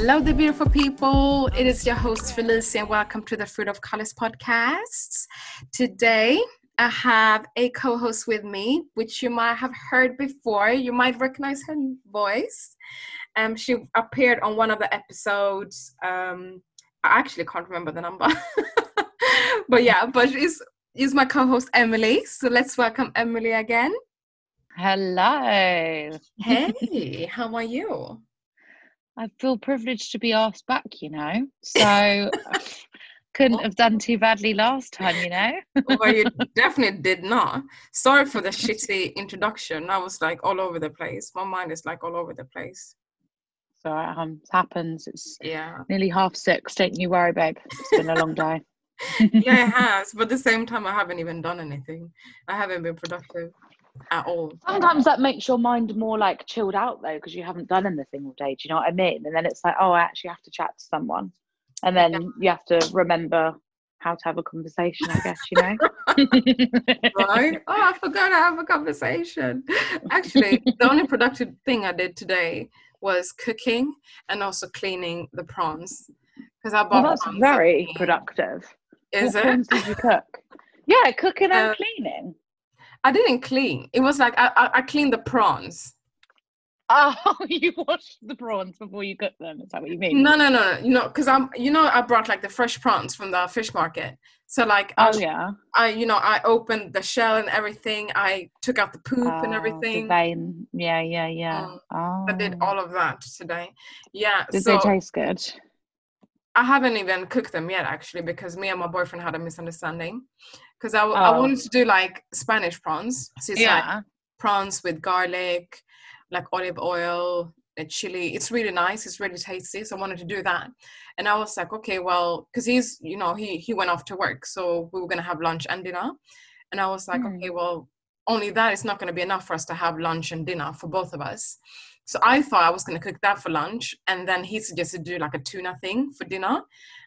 Hello, the beautiful people. It is your host, Felicia, and welcome to the Fruit of Colors podcast. Today, I have a co host with me, which you might have heard before. You might recognize her voice. Um, she appeared on one of the episodes. Um, I actually can't remember the number. but yeah, but she's, she's my co host, Emily. So let's welcome Emily again. Hello. Hey, how are you? I feel privileged to be asked back, you know. So couldn't have done too badly last time, you know. well, you definitely did not. Sorry for the shitty introduction. I was like all over the place. My mind is like all over the place. So um, it happens. It's Yeah. nearly half six. Don't you worry, babe. It's been a long day. Yeah, it has. But at the same time, I haven't even done anything. I haven't been productive at all. Sometimes that makes your mind more like chilled out though, because you haven't done anything all day. Do you know what I mean? And then it's like, oh, I actually have to chat to someone, and then you have to remember how to have a conversation. I guess you know. right? Oh, I forgot to have a conversation. Actually, the only productive thing I did today was cooking and also cleaning the prawns. Because I bought Well, that's very productive. Is what it? prawns did you cook? Yeah, cooking and Uh, cleaning. I didn't clean. It was like I, I, I cleaned the prawns. Oh, you washed the prawns before you cook them. Is that what you mean? No, no, no, no. You know, because I'm, you know, I brought like the fresh prawns from the fish market. So like, I, Oh yeah. I, you know, I opened the shell and everything. I took out the poop and Oh, the everything. Yeah, yeah, yeah. Mm, Oh. I did all of that today. Yeah. Did so they taste good? I haven't even cooked them yet, actually, because me and my boyfriend had a misunderstanding. Because I, Oh. wanted to do like Spanish prawns. So it's like Yeah. prawns with garlic, like olive oil, and chili. It's really nice. It's really tasty. So I wanted to do that. And I was like, okay, well, because he's, you know, he he went off to work, so we were gonna have lunch and dinner. And I was like, Mm. okay, well, only that is not gonna be enough for us to have lunch and dinner for both of us. So I thought I was gonna cook that for lunch, and then he suggested do like a tuna thing for dinner.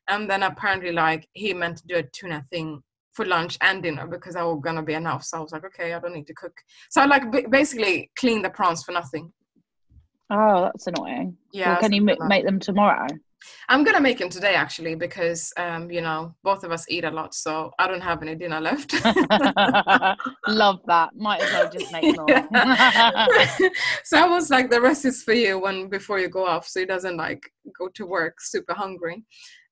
And then apparently, like he meant to do a tuna thing for lunch and dinner because I was gonna be enough. So I was like, okay, I don't need to cook. So I like ba- basically clean the prawns for nothing. Oh, that's annoying. Yeah, Well, can you something ma- like that. make them tomorrow? I'm gonna make him today actually because um, you know both of us eat a lot, so I don't have any dinner left. Love that. Might as well just make more. so I was like, the rest is for you when before you go off, so he doesn't like go to work super hungry.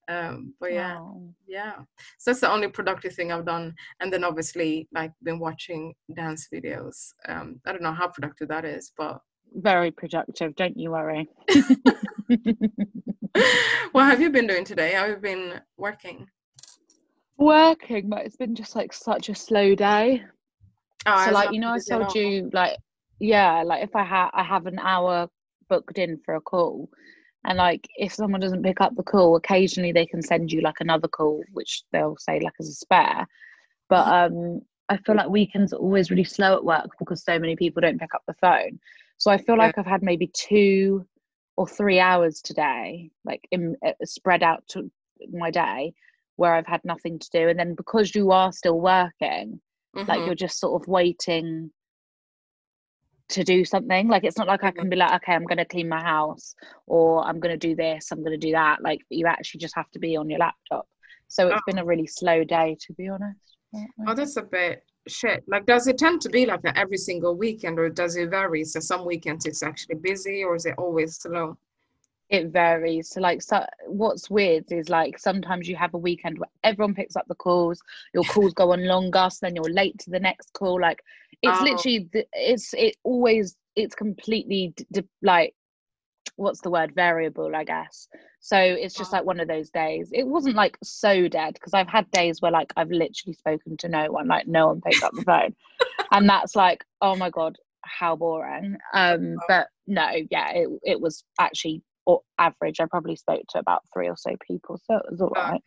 Um, but yeah, Oh. yeah. So that's the only productive thing I've done, and then obviously like been watching dance videos. Um, I don't know how productive that is, but Very productive. Don't you worry. what have you been doing today? How have you been working? Working, but it's been just like such a slow day. Oh, so like you know i told you like yeah like if i have i have an hour booked in for a call and like if someone doesn't pick up the call occasionally they can send you like another call which they'll say like as a spare but um i feel like weekends are always really slow at work because so many people don't pick up the phone so i feel like i've had maybe two or three hours today like in uh, spread out to my day where i've had nothing to do and then because you are still working like Mhm. you're just sort of waiting to do something like it's not like i Mhm. can be like okay i'm going to clean my house or i'm going to do this i'm going to do that like you actually just have to be on your laptop so it's Oh. been a really slow day to be honest Oh, that's a bit shit. Like, does it tend to be like that every single weekend, or does it vary? So some weekends it's actually busy, or is it always slow? it varies so like so what's weird is like sometimes you have a weekend where everyone picks up the calls your calls go on longer so then you're late to the next call like it's Oh. literally it's it always it's completely d- d- like what's the word variable i guess so it's just Oh. like one of those days. It wasn't like so dead because i've had days where like i've literally spoken to no one like no one picked up the phone. And that's like oh my god how boring. Um but no yeah it, it was actually average. I probably spoke to about three or so people so it was all Oh, okay.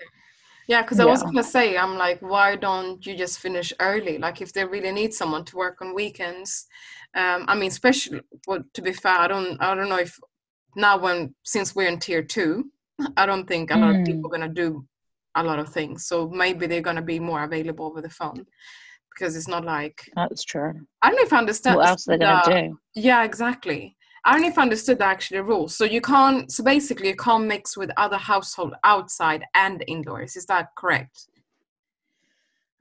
Yeah, because I was gonna say, I'm like, why don't you just finish early? Like, if they really need someone to work on weekends, um, I mean, especially, well, to be fair, I don't, I don't know if now when since we're in tier two, I don't think a lot of people are gonna do a lot of things. So maybe they're gonna be more available over the phone because it's not like that's true I don't know if I understand. what else they're gonna the- do Yeah, exactly. I don't know if I understood the actual rules. So you can't. So basically, you can't mix with other household outside and indoors. Is that correct?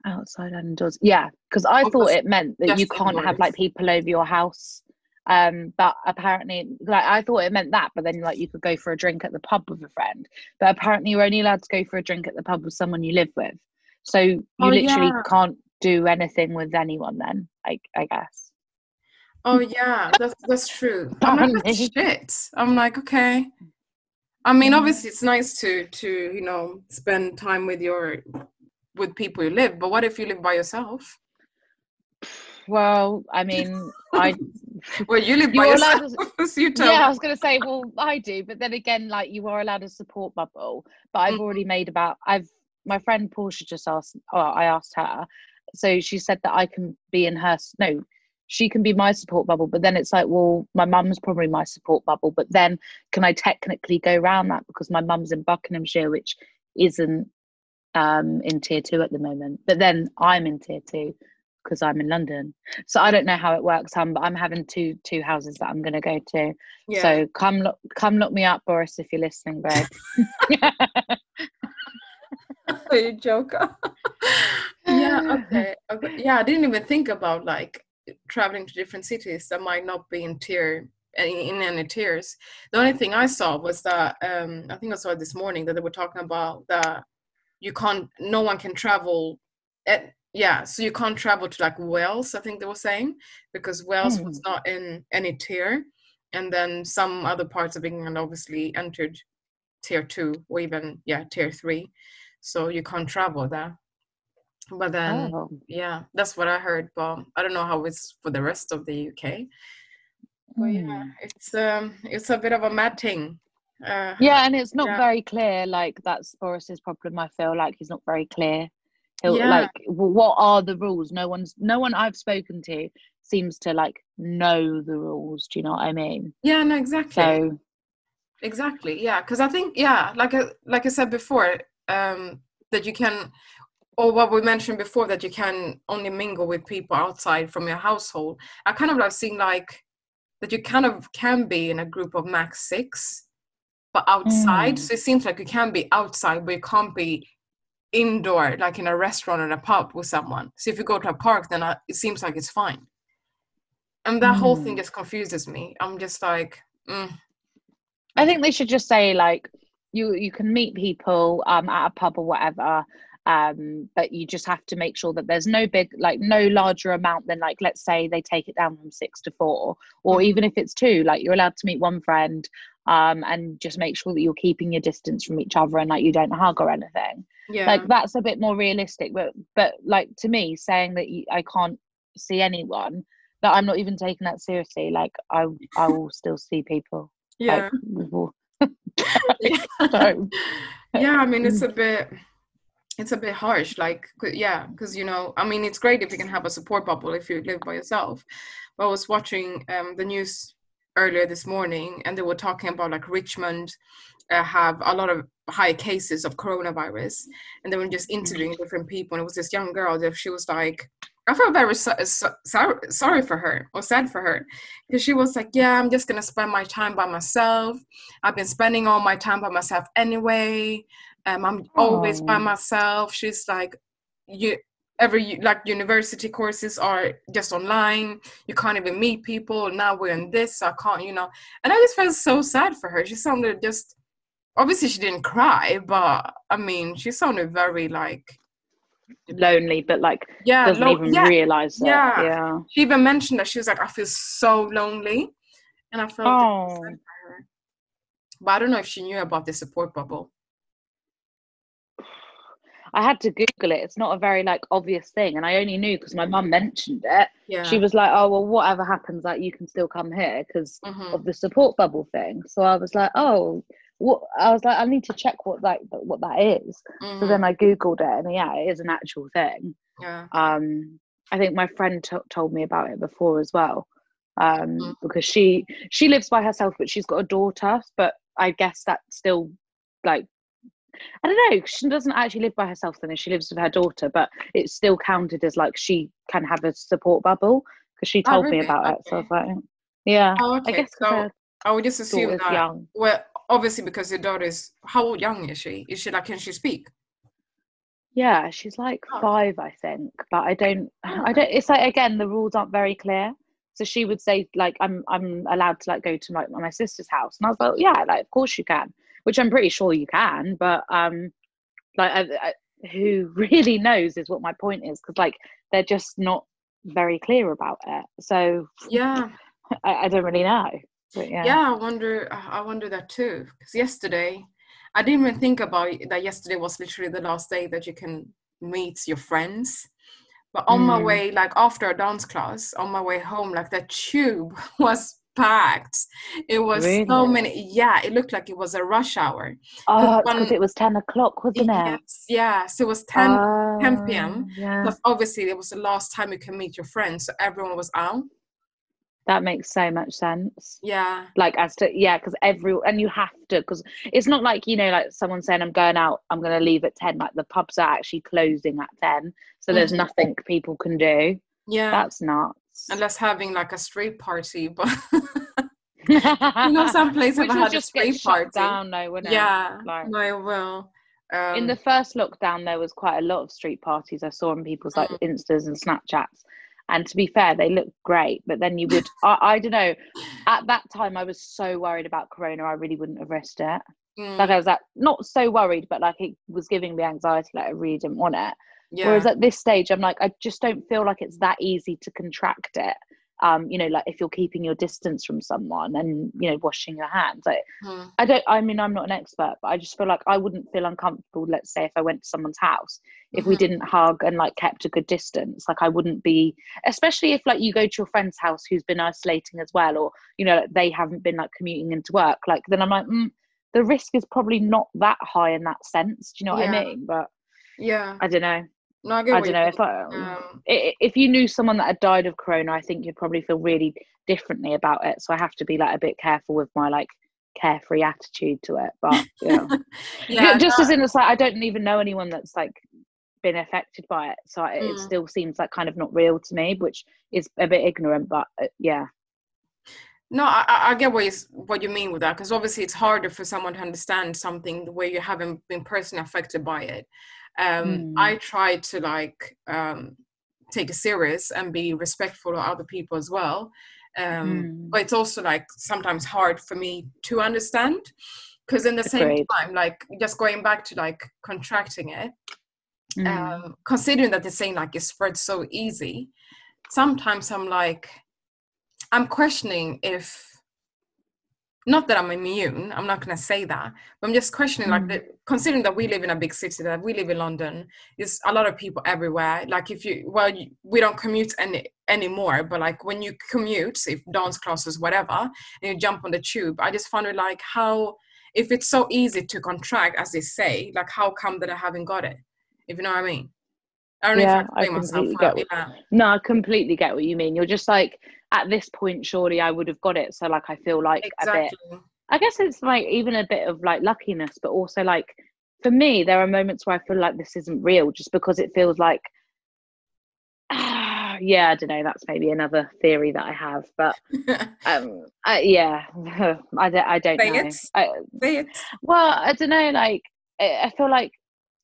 Outside and indoors. Yeah, because I Oh, thought it meant that you can't have like people over your house. Um, but apparently, like I thought it meant that, but then like you could go for a drink at the pub with a friend. But apparently, you're only allowed to go for a drink at the pub with someone you live with. So you Oh, literally yeah. can't do anything with anyone. Then, I I guess. Oh yeah, that's that's true. I'm like, shit. I'm like, okay. I mean, Mm. obviously, it's nice to to you know spend time with your with people you live. But what if you live by yourself? Well, I mean, I Well, you live by yourself. so you yeah, I was gonna say, well, I do, but then again, like you are allowed a support bubble. But I've Mhm. already made about I've my friend Portia just asked oh I asked her. So she said that I can be in her no, she can be my support bubble, but then it's like, well, my mum's probably my support bubble, but then can I technically go around that because my mum's in Buckinghamshire, which isn't um in tier two at the moment. But then I'm in tier two because I'm in London. So I don't know how it works, um, but I'm having two two houses that I'm gonna go to. Yeah. So come look come look me up, Boris, if you're listening, babe. you joker. yeah. Okay. okay. Yeah, I didn't even think about like traveling to different cities that might not be in tier in in any tiers. The only thing I saw was that um, I think I saw it this morning that they were talking about that you can't, no one can travel. At, yeah, so you can't travel to like Wales. I think they were saying because Wales was not in any tier, and then some other parts of England obviously entered tier two or even yeah tier three, so you can't travel there. But then oh. yeah, that's what I heard. But I don't know how it's for the rest of the UK. Yeah, mm. it's um, it's a bit of a mad thing. Uh, Yeah, and it's not Yeah. very clear. Like that's Boris's problem. I feel like he's not very clear. Yeah. Like, what are the rules? No one's, no one I've spoken to seems to like know the rules. Do you know what I mean? yeah, no, exactly. So Exactly. Yeah, because I think yeah, like I, like I said before, um, that you can, or what we mentioned before, that you can only mingle with people outside from your household. I kind of like seeing like that you kind of can be in a group of max six, but outside. Mm. So it seems like you can be outside, but you can't be indoor, like in a restaurant or a pub with someone. So if you go to a park, then I, it seems like it's fine. And that whole thing Mm. just confuses me. I'm just like, mm, I think they should just say like you you can meet people um at a pub or whatever um but you just have to make sure that there's no big like no larger amount than like let's say they take it down from 6 to 4 or Mhm. even if it's 2 like you're allowed to meet one friend um and just make sure that you're keeping your distance from each other and like you don't hug or anything yeah. like that's a bit more realistic but but like to me saying that you, I can't see anyone that I'm not even taking that seriously like I I will still see people yeah. like, yeah. so, yeah i mean it's a bit it's a bit harsh like yeah because you know i mean it's great if you can have a support bubble if you live by yourself but i was watching um, the news earlier this morning and they were talking about like richmond uh, have a lot of high cases of coronavirus and they were just interviewing different people and it was this young girl that she was like i felt very so, so, sorry, sorry for her or sad for her because she was like yeah i'm just gonna spend my time by myself. I've been spending all my time by myself anyway. Um, i'm always by myself. She's like you every like university courses are just online. You can't even meet people. Now we're in this so i can't you know. And i just felt so sad for her. She sounded just obviously she didn't cry but i mean she sounded very like lonely but like yeah doesn't low- even yeah realize it. yeah. yeah. She even mentioned that she was like i feel so lonely and i felt oh sad for her. But i don't know if she knew about the support bubble i had to google it. It's not a very like obvious thing and i only knew because my mum mentioned it. Yeah. She was like oh well whatever happens like you can still come here because Mhm. of the support bubble thing. So i was like oh what? I was like i need to check what that what that is. So Mhm. then i googled it and yeah it is an actual thing. Yeah. Um i think my friend t- told me about it before as well um Mm. because she she lives by herself but she's got a daughter but i guess that's still like i don't know she doesn't actually live by herself then she lives with her daughter but it's still counted as like she can have a support bubble because she Oh, told me really? about it so i was like Yeah. Oh, I okay. guess 'cause So I would just assume that. young. Well, obviously because your daughter is how old young is she? Is she like can she speak? Yeah, she's like Oh. five, I think. But I don't I Oh. don't it's like again the rules aren't very clear. So she would say like I'm I'm allowed to like go to like my sister's house. And I was like, yeah, like of course you can. Which I'm pretty sure you can, but um like I, I, who really knows is what my point is because like they're just not very clear about it. So Yeah. I, I don't really know. But yeah. Yeah, I wonder. I wonder that too. Because yesterday, I didn't even think about it, that. Yesterday was literally the last day that you can meet your friends. But on my Mm. way, like after a dance class, on my way home, like the tube was packed. It was so many. Yeah, it looked like it was a rush hour. Oh, because it was ten o'clock, wasn't it? Yes, yeah. So it was 10 10 p.m. Oh, Yeah. Because obviously it was the last time you can meet your friends, so everyone was out. That makes so much sense. Yeah, Like as to yeah, because every and you have to because it's not like you know like someone saying I'm going out, I'm going to leave at ten. Like the pubs are actually closing at ten, so there's Mhm. nothing people can do. yeah. That's nuts. Unless having like a street party, but you know, some places have had a just get street shut party. down though, wouldn't it? yeah, Like- it will. Um, In the first lockdown, there was quite a lot of street parties I saw on people's like Mm. instas and Snapchats. And to be fair, they looked great. But then you would, I, I don't know. At that time, I was so worried about Corona, I really wouldn't have risked it. mm, Like I was like, not so worried, but like it was giving me anxiety. Like I really didn't want it. Yeah, Whereas at this stage, I'm like, I just don't feel like it's that easy to contract it. Um, you know, like if you're keeping your distance from someone and you know washing your hands, like mm, I don't. I mean, I'm not an expert, but I just feel like I wouldn't feel uncomfortable. Let's say if I went to someone's house, if we mhm, didn't hug and like kept a good distance, like I wouldn't be. Especially if like you go to your friend's house who's been isolating as well, or you know like, they haven't been like commuting into work. Like then I'm like, mm, the risk is probably not that high in that sense. Do you know what Yeah. I mean? But yeah. I don't know. No, I I don't know if I. Um, if you knew someone that had died of corona i think you'd probably feel really differently about it so i have to be like a bit careful with my like carefree attitude to it but yeah, yeah, just no, as in it's like i don't even know anyone that's like been affected by it so I- it Mm. still seems like kind of not real to me which is a bit ignorant but uh, yeah No, I, I I get what you, what you mean with that because obviously it's harder for someone to understand something where you haven't been personally affected by it. Um, Mm. I try to like um, take it serious and be respectful of other people as well. Um, Mm. But it's also like sometimes hard for me to understand because in the same Agreed. time, like just going back to like contracting it, Mm. um, considering that they're saying like it spreads so easy, sometimes I'm like, I'm questioning if, not that I'm immune, I'm not going to say that, but I'm just questioning like, Mm. the, considering that we live in a big city, that we live in London, there's a lot of people everywhere. Like if you, well, you, we don't commute any anymore, but like when you commute, if dance classes, whatever, and you jump on the tube, I just found it like how, if it's so easy to contract as they say, like how come that I haven't got it? If you know what I mean. I don't know Yeah, if I I myself. completely well, get yeah. no i completely get what you mean you're just like at this point surely i would have got it so like i feel like a bit I guess it's like even a bit of like luckiness, but also like for me, there are moments where I feel like this isn't real just because it feels like, ah, yeah, I don't know. That's maybe another theory that I have, but um, I, yeah, I don't, I don't Say know. it. I, Say it. well, I don't know. Like, I I feel like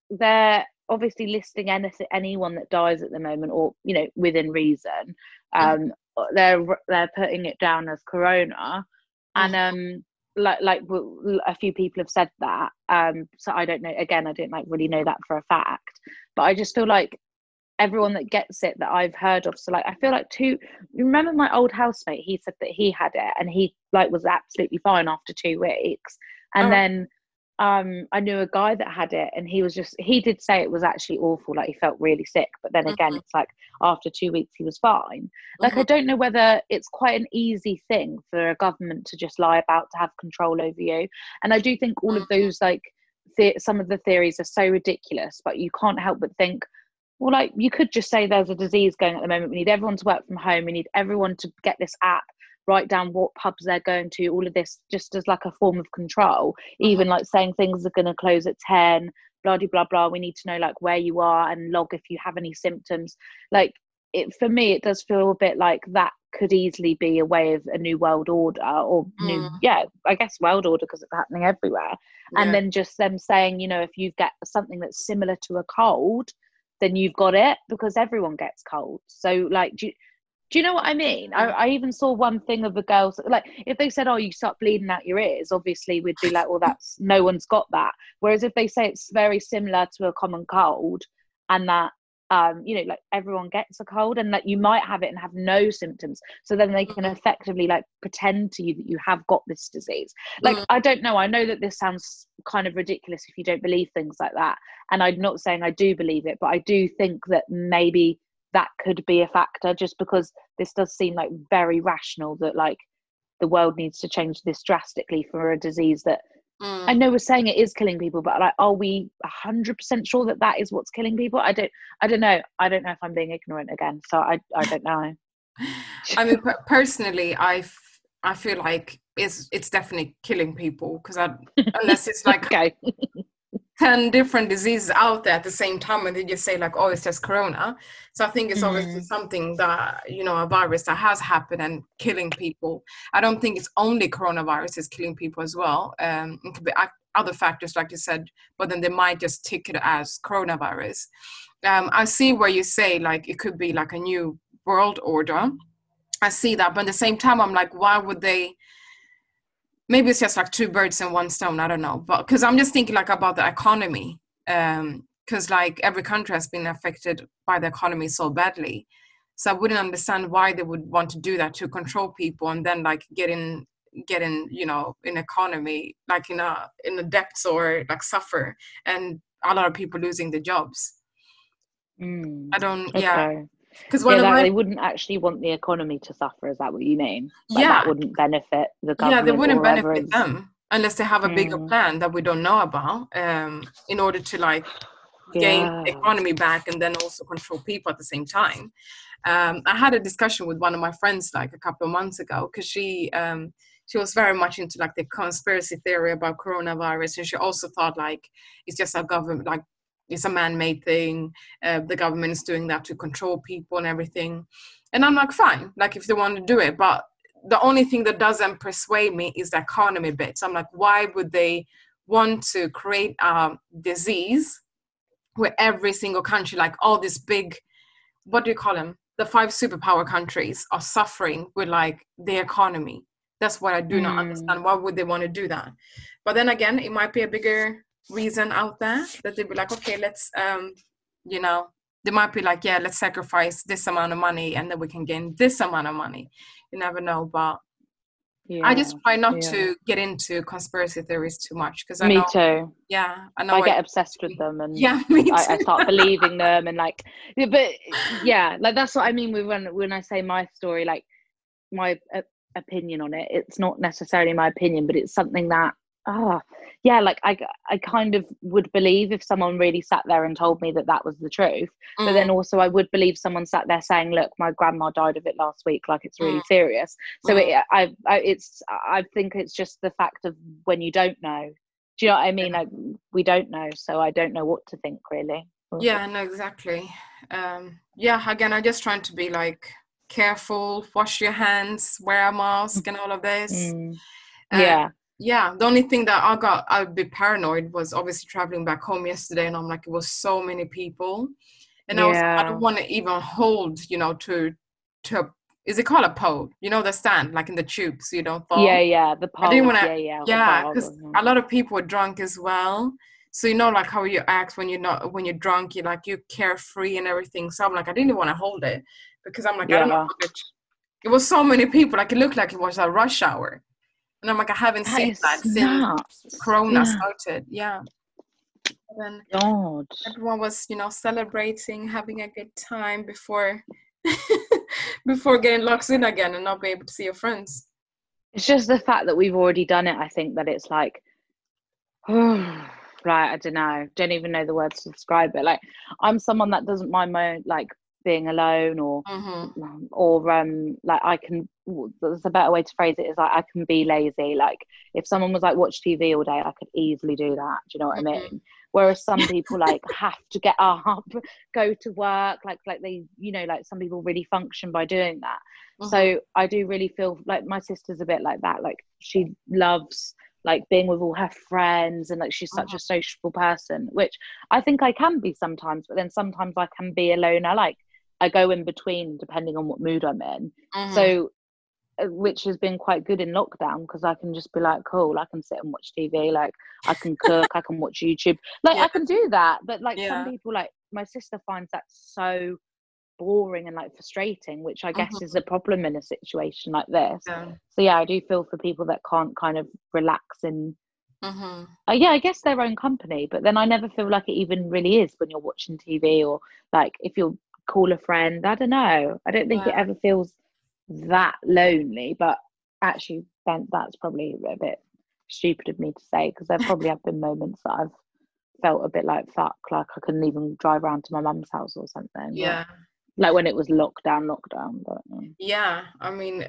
they're obviously listing anything, anyone that dies at the moment, or you know, within reason. Um, they're they're putting it down as corona, and um, like like a few people have said that. Um, so I don't know. Again, I don't like really know that for a fact, but I just feel like everyone that gets it that I've heard of. So like, I feel like two. Remember my old housemate? He said that he had it, and he like was absolutely fine after two weeks, and Oh. then um i knew a guy that had it and he was just he did say it was actually awful like he felt really sick but then again Mhm. it's like after two weeks he was fine like i Mhm. don't know whether it's quite an easy thing for a government to just lie about to have control over you and i do think all of Mhm. those like the, some of the theories are so ridiculous but you can't help but think well like you could just say there's a disease going at the moment we need everyone to work from home we need everyone to get this app write down what pubs they're going to all of this just as like a form of control. Even like saying things are going to close at 10 blah blah blah. We need to know like where you are and log if you have any symptoms. Like it for me it does feel a bit like that could easily be a way of a new world order or new Mm. yeah i guess world order because it's happening everywhere. And then just them saying you know if you get something that's similar to a cold then you've got it because everyone gets cold. So like do you, do you know what i mean I. I even saw one thing of a girl like if they said oh you start bleeding out your ears obviously we'd be like well that's no one's got that whereas if they say it's very similar to a common cold and that um, you know, like everyone gets a cold and that you might have it and have no symptoms. So then they can effectively like pretend to you that you have got this disease. Like, Mm. I don't know. I know that this sounds kind of ridiculous if you don't believe things like that. And I'm not saying I do believe it, but I do think that maybe that could be a factor just because this does seem like very rational that like the world needs to change this drastically for a disease that Mm. I know we're saying it is killing people, but like, are we hundred percent sure that that is what's killing people? I don't, I don't know. I don't know if I'm being ignorant again, so I, I don't know. I mean, per- personally, I, f- I feel like it's it's definitely killing people because I, unless it's like Okay. 10 different diseases out there at the same time and they just say like oh it's just corona. So i think it's obviously Mm. something that you know a virus that has happened and killing people. I don't think it's only coronavirus is killing people as well. Um it could be ac- other factors like you said but then they might just tick it as coronavirus. Um i see where you say like it could be like a new world order. I see that but at the same time i'm like why would they maybe it's just like two birds in one stone i don't know but because i'm just thinking like about the economy um because like every country has been affected by the economy so badly. So i wouldn't understand why they would want to do that to control people and then like get in get in you know in economy like in a in the depths or like suffer and a lot of people losing their jobs. Mm, i don't yeah. Okay. Because Yeah, of they wouldn't actually want the economy to suffer. Is that what you mean? Like, yeah that wouldn't benefit the government. yeah they wouldn't benefit it's- them unless they have a bigger Mm. plan that we don't know about um in order to like gain Yeah. economy back and then also control people at the same time. Um, I had a discussion with one of my friends like a couple of months ago because she um, she was very much into like the conspiracy theory about coronavirus and she also thought like it's just a government like it's a man-made thing. Uh, the government is doing that to control people and everything. And I'm like, fine, like if they want to do it, but the only thing that doesn't persuade me is the economy bit. So I'm like, why would they want to create a disease where every single country, like all these big, what do you call them? The five superpower countries are suffering with like the economy. That's what I do not Mm. understand. Why would they want to do that? But then again, it might be a bigger reason out there that they'd be like, okay, let's, um, you know, they might be like, yeah, let's sacrifice this amount of money and then we can gain this amount of money. You never know. But I just try not yeah. to get into conspiracy theories too much because I Me know, too. yeah, I know. I I- get obsessed with them and yeah. I, I start believing them and like yeah, but yeah like that's what i mean with when when i say my story like my uh, opinion on it it's not necessarily my opinion but it's something that ah yeah like i i kind of would believe if someone really sat there and told me that that was the truth but then Mm, also i would believe someone sat there saying look my grandma died of it last week like it's really Mm. serious so Mm. it, I, I it's i think it's just the fact of when you don't know do you know what i mean Yeah. like we don't know so i don't know what to think really yeah, no, exactly. Um, yeah, again, I'm just trying to be like careful, wash your hands, wear a mask, and all of this. Mm. Uh, yeah yeah the only thing that i got i would be paranoid was obviously traveling back home yesterday and i'm like it was so many people. And i was i don't want to even hold you know to to is it called a pole? You know the stand like in the tube so you don't fall? Yeah yeah the pole I didn't wanna- yeah yeah yeah because mhm. a lot of people were drunk as well. So you know like how you act when you're not when you're drunk you're like you're carefree and everything. So i'm like i didn't want to hold it because i'm like i don't know how much it was so many people like it looked like it was a rush hour and i'm like i haven't That seen that since corona Yeah. started yeah then God. everyone was you know celebrating having a good time before before getting locked in again and not be able to see your friends It's just the fact that we've already done it. I think that it's like, right. I don't know. Don't even know the words to describe it. Like, I'm someone that doesn't mind my own, like being alone or hmm or um like I can. There's a better way to phrase it. Is like I can be lazy. Like if someone was like watch TV all day, I could easily do that. Do you know what Mhm. I mean? whereas some people like have to get up go to work like like they you know like some people really function by doing that mm-hmm. so i do really feel like my sister's a bit like that like she loves like being with all her friends and like she's such a sociable person which i think i can be sometimes but then sometimes i can be alone i like i go in between depending on what mood i'm in mm-hmm. so uh, which has been quite good in lockdown because I can just be like, cool, I can sit and watch TV, like I can cook, I can watch YouTube, like yeah. I can do that. But like yeah. some people, like my sister finds that so boring and like frustrating, which I guess mm-hmm. is a problem in a situation like this. Yeah. So yeah, I do feel for people that can't kind of relax in. Mm-hmm. Uh, yeah, I guess their own company, but then I never feel like it even really is when you're watching TV or like if you call a friend. I don't know. I don't think it ever feels that lonely, but actually, then that's probably a bit stupid of me to say because there probably have been moments that I've felt a bit like fuck, like I couldn't even drive around to my mum's house or something. Yeah. But, like when it was lockdown, lockdown. But um. yeah, I mean,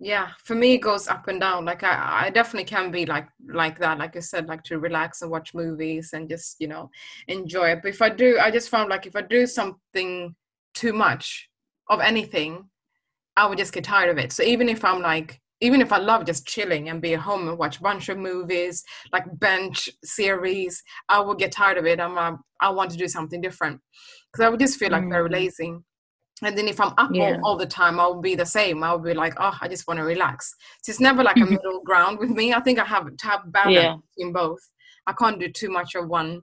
yeah, for me it goes up and down. Like I, I definitely can be like like that. Like I said, like to relax and watch movies and just you know enjoy it. But if I do, I just found like if I do something too much of anything, I would just get tired of it. So even if I'm like, even if I love just chilling and be at home and watch a bunch of movies, like bench series, I will get tired of it. I'm, uh, I want to do something different because I would just feel like mm. very lazy. And then if I'm up yeah. all, all, the time, I'll be the same. I'll be like, oh, I just want to relax. So it's never like a middle ground with me. I think I have to have balance yeah. between both. I can't do too much of one,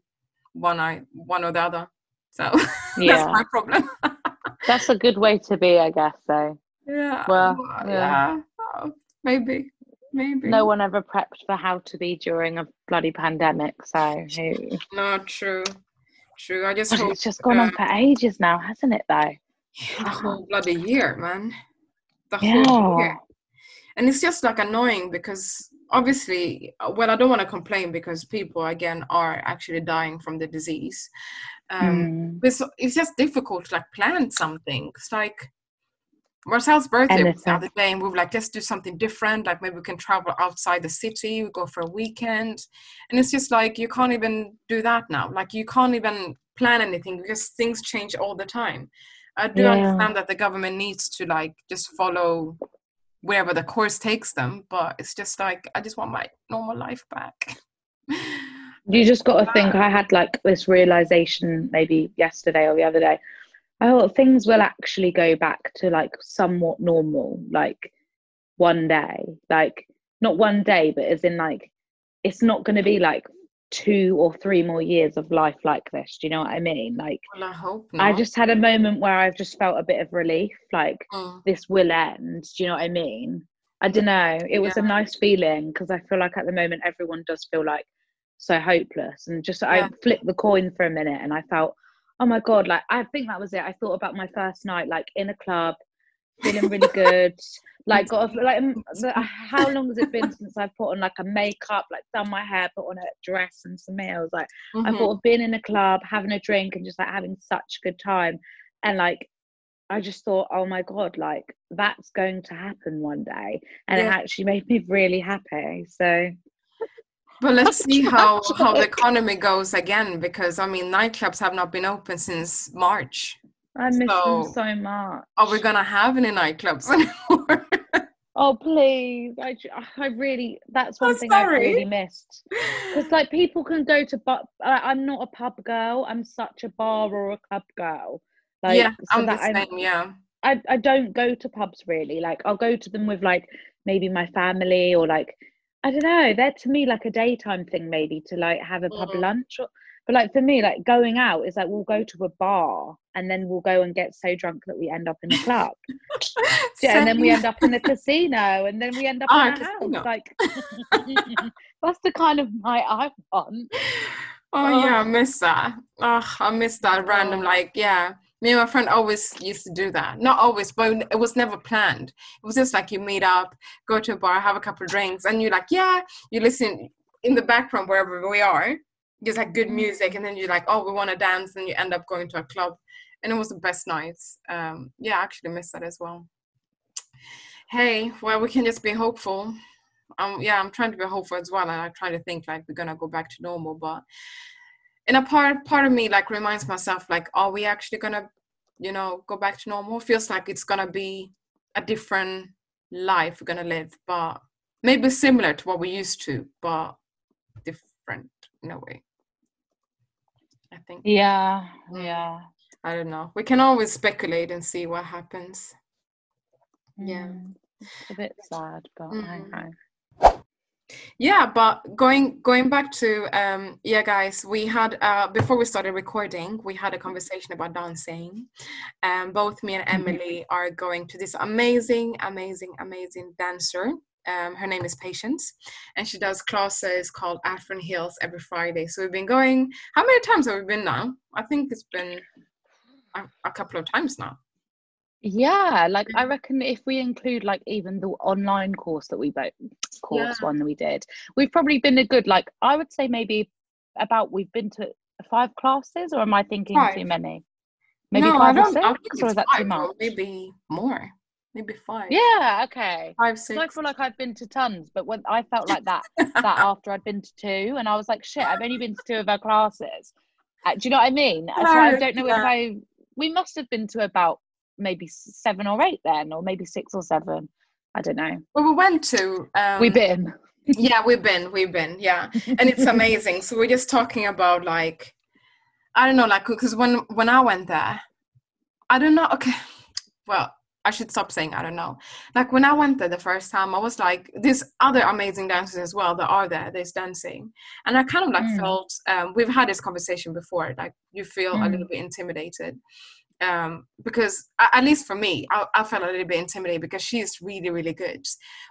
one I one or the other. So yeah. that's my problem. that's a good way to be, I guess. So yeah. Well, yeah. yeah. Oh, maybe. Maybe. No one ever prepped for how to be during a bloody pandemic, so who? No, true. True. I just hope, it's just gone uh, on for ages now, hasn't it though? The whole bloody year, man. The yeah. whole year. And it's just like annoying because obviously well i don't want to complain because people again are actually dying from the disease um mm. it's, it's just difficult to like plan something it's like Marcel's birthday was the other day, and we were like, let's do something different. Like maybe we can travel outside the city, we go for a weekend. And it's just like you can't even do that now. Like you can't even plan anything because things change all the time. I do yeah. understand that the government needs to like just follow wherever the course takes them, but it's just like I just want my normal life back. you just got to think. I had like this realization maybe yesterday or the other day oh things will actually go back to like somewhat normal like one day like not one day but as in like it's not going to be like two or three more years of life like this do you know what i mean like well, I, hope not. I just had a moment where i've just felt a bit of relief like mm. this will end do you know what i mean i don't know it was yeah. a nice feeling because i feel like at the moment everyone does feel like so hopeless and just yeah. i flipped the coin for a minute and i felt oh my god like i think that was it i thought about my first night like in a club feeling really good like got like how long has it been since i've put on like a makeup like done my hair put on a dress and some nails like mm-hmm. i thought of being in a club having a drink and just like having such a good time and like I just thought, oh my god, like that's going to happen one day, and yeah. it actually made me really happy. So but let's see how how the economy goes again because I mean nightclubs have not been open since March. I miss so, them so much. Are we gonna have any nightclubs anymore? oh please! I, I really that's one I'm thing I really missed because like people can go to but I'm not a pub girl. I'm such a bar or a club girl. Like, yeah, so I'm the same. I'm, yeah. I, I don't go to pubs really. Like I'll go to them with like maybe my family or like I don't know. They're to me like a daytime thing, maybe to like have a pub mm. lunch. Or, but like for me, like going out is like we'll go to a bar and then we'll go and get so drunk that we end up in a club. yeah, and then we end up in a casino and then we end up oh, in a casino. house. Like that's the kind of night I want. Oh, oh, yeah, I miss that. Oh, I miss that random oh. like yeah me and my friend always used to do that. Not always, but it was never planned. It was just like you meet up, go to a bar, have a couple of drinks, and you're like, yeah, you listen in the background wherever we are, just like good music, and then you're like, oh, we want to dance, and you end up going to a club, and it was the best nights. Um, yeah, I actually miss that as well. Hey, well, we can just be hopeful. Um, yeah, I'm trying to be hopeful as well, and I'm trying to think like we're gonna go back to normal, but and a part part of me like reminds myself like are we actually gonna you know go back to normal feels like it's gonna be a different life we're gonna live but maybe similar to what we used to but different in a way i think Yeah, Mm. yeah. i don't know we can always speculate and see what happens Yeah. Mm, It's a bit sad, but I know. yeah but going going back to um yeah guys we had uh before we started recording we had a conversation about dancing um both me and Mhm. emily are going to this amazing amazing amazing dancer um her name is patience and she does classes called afron hills every friday so we've been going how many times have we been now i think it's been a, a couple of times now Yeah, like I reckon if we include like even the online course that we both course Yeah. one that we did, we've probably been a good like I would say maybe about we've been to five classes, or am I thinking Five. too many? Maybe no, I five or don't. six, I think or is that five, too or much? maybe more, maybe five. Yeah, okay. five, six. I feel like I've been to tons, but when I felt like that that after I'd been to two, and I was like, shit, I've only been to two of her classes. Uh, do you know what I mean? So I don't know if. I. We must have been to about maybe seven or eight then, or maybe six or seven. I don't know. well, we went to. Um, We've been. yeah, we've been, we've been, yeah, and it's amazing. so we're just talking about like, I don't know, like, because when when I went there, I don't know. Okay, well, I should stop saying I don't know. Like when I went there the first time, I was like, there's other amazing dancers as well that are there. There's dancing, and I kind of like Mm. felt. Um, we've had this conversation before. Like you feel a Mm. little bit intimidated. Um, because at least for me, I, I felt a little bit intimidated because she's really, really good.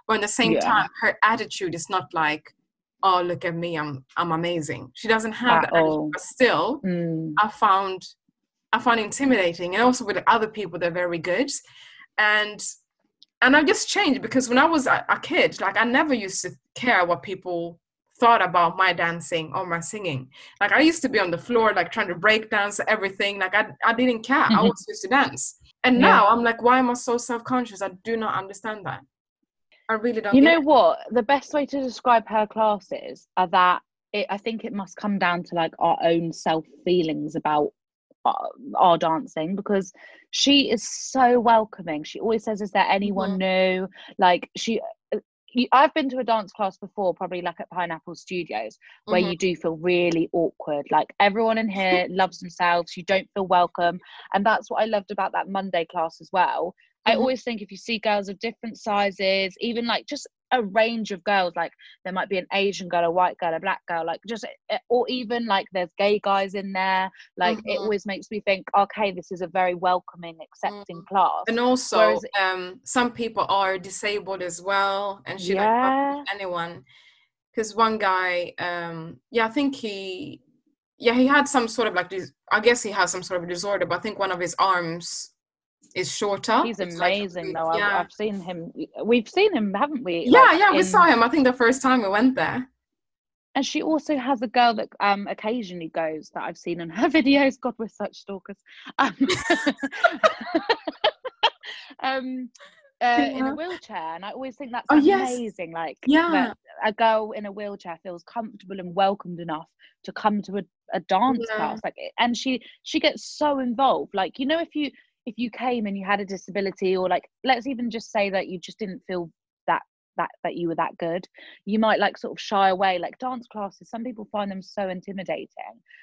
But at the same Yeah. time, her attitude is not like, "Oh, look at me, I'm I'm amazing." She doesn't have At that attitude, but still, Mm. I found I found intimidating, and also with other people, they're very good, and and I just changed because when I was a, a kid, like I never used to care what people thought about my dancing or my singing. Like I used to be on the floor, like trying to break dance everything. Like I I didn't care. I Mhm. was used to dance, and Yeah. now I'm like, why am I so self conscious? I do not understand that. I really don't. You know it. what? The best way to describe her classes are that it, I think it must come down to like our own self feelings about our, our dancing because she is so welcoming. She always says, "Is there anyone new?" Like she. uh, I've been to a dance class before, probably like at Pineapple Studios, where Mhm. you do feel really awkward. Like everyone in here loves themselves, you don't feel welcome. And that's what I loved about that Monday class as well. I Mhm. always think if you see girls of different sizes, even like just a range of girls, like there might be an Asian girl, a white girl, a black girl, like just, eh, or even like there's gay guys in there. Like it Mhm. always makes me think, okay, this is a very welcoming, accepting Mm. class. And also, Whereas- um, some people are disabled as well, and she like Yeah. welcomes anyone. Because one guy, um, yeah, I think he, yeah, he had some sort of like, I guess he has some sort of disorder, but I think one of his arms is shorter. He's It's like amazing though. I've, I've seen him. We've seen him, haven't we? yeah, Like, yeah. We in- saw him. I think the first time we went there. And she also has a girl that um occasionally goes that I've seen in her videos. God, we're such stalkers. Um, um uh, in a wheelchair, and I always think that's Oh, yes. amazing. Like Yeah. a girl in a wheelchair feels comfortable and welcomed enough to come to a, a dance Yeah. class. Like, and she she gets so involved. Like you know, if you if you came and you had a disability, or like let's even just say that you just didn't feel that that that you were that good you might like sort of shy away like dance classes some people find them so intimidating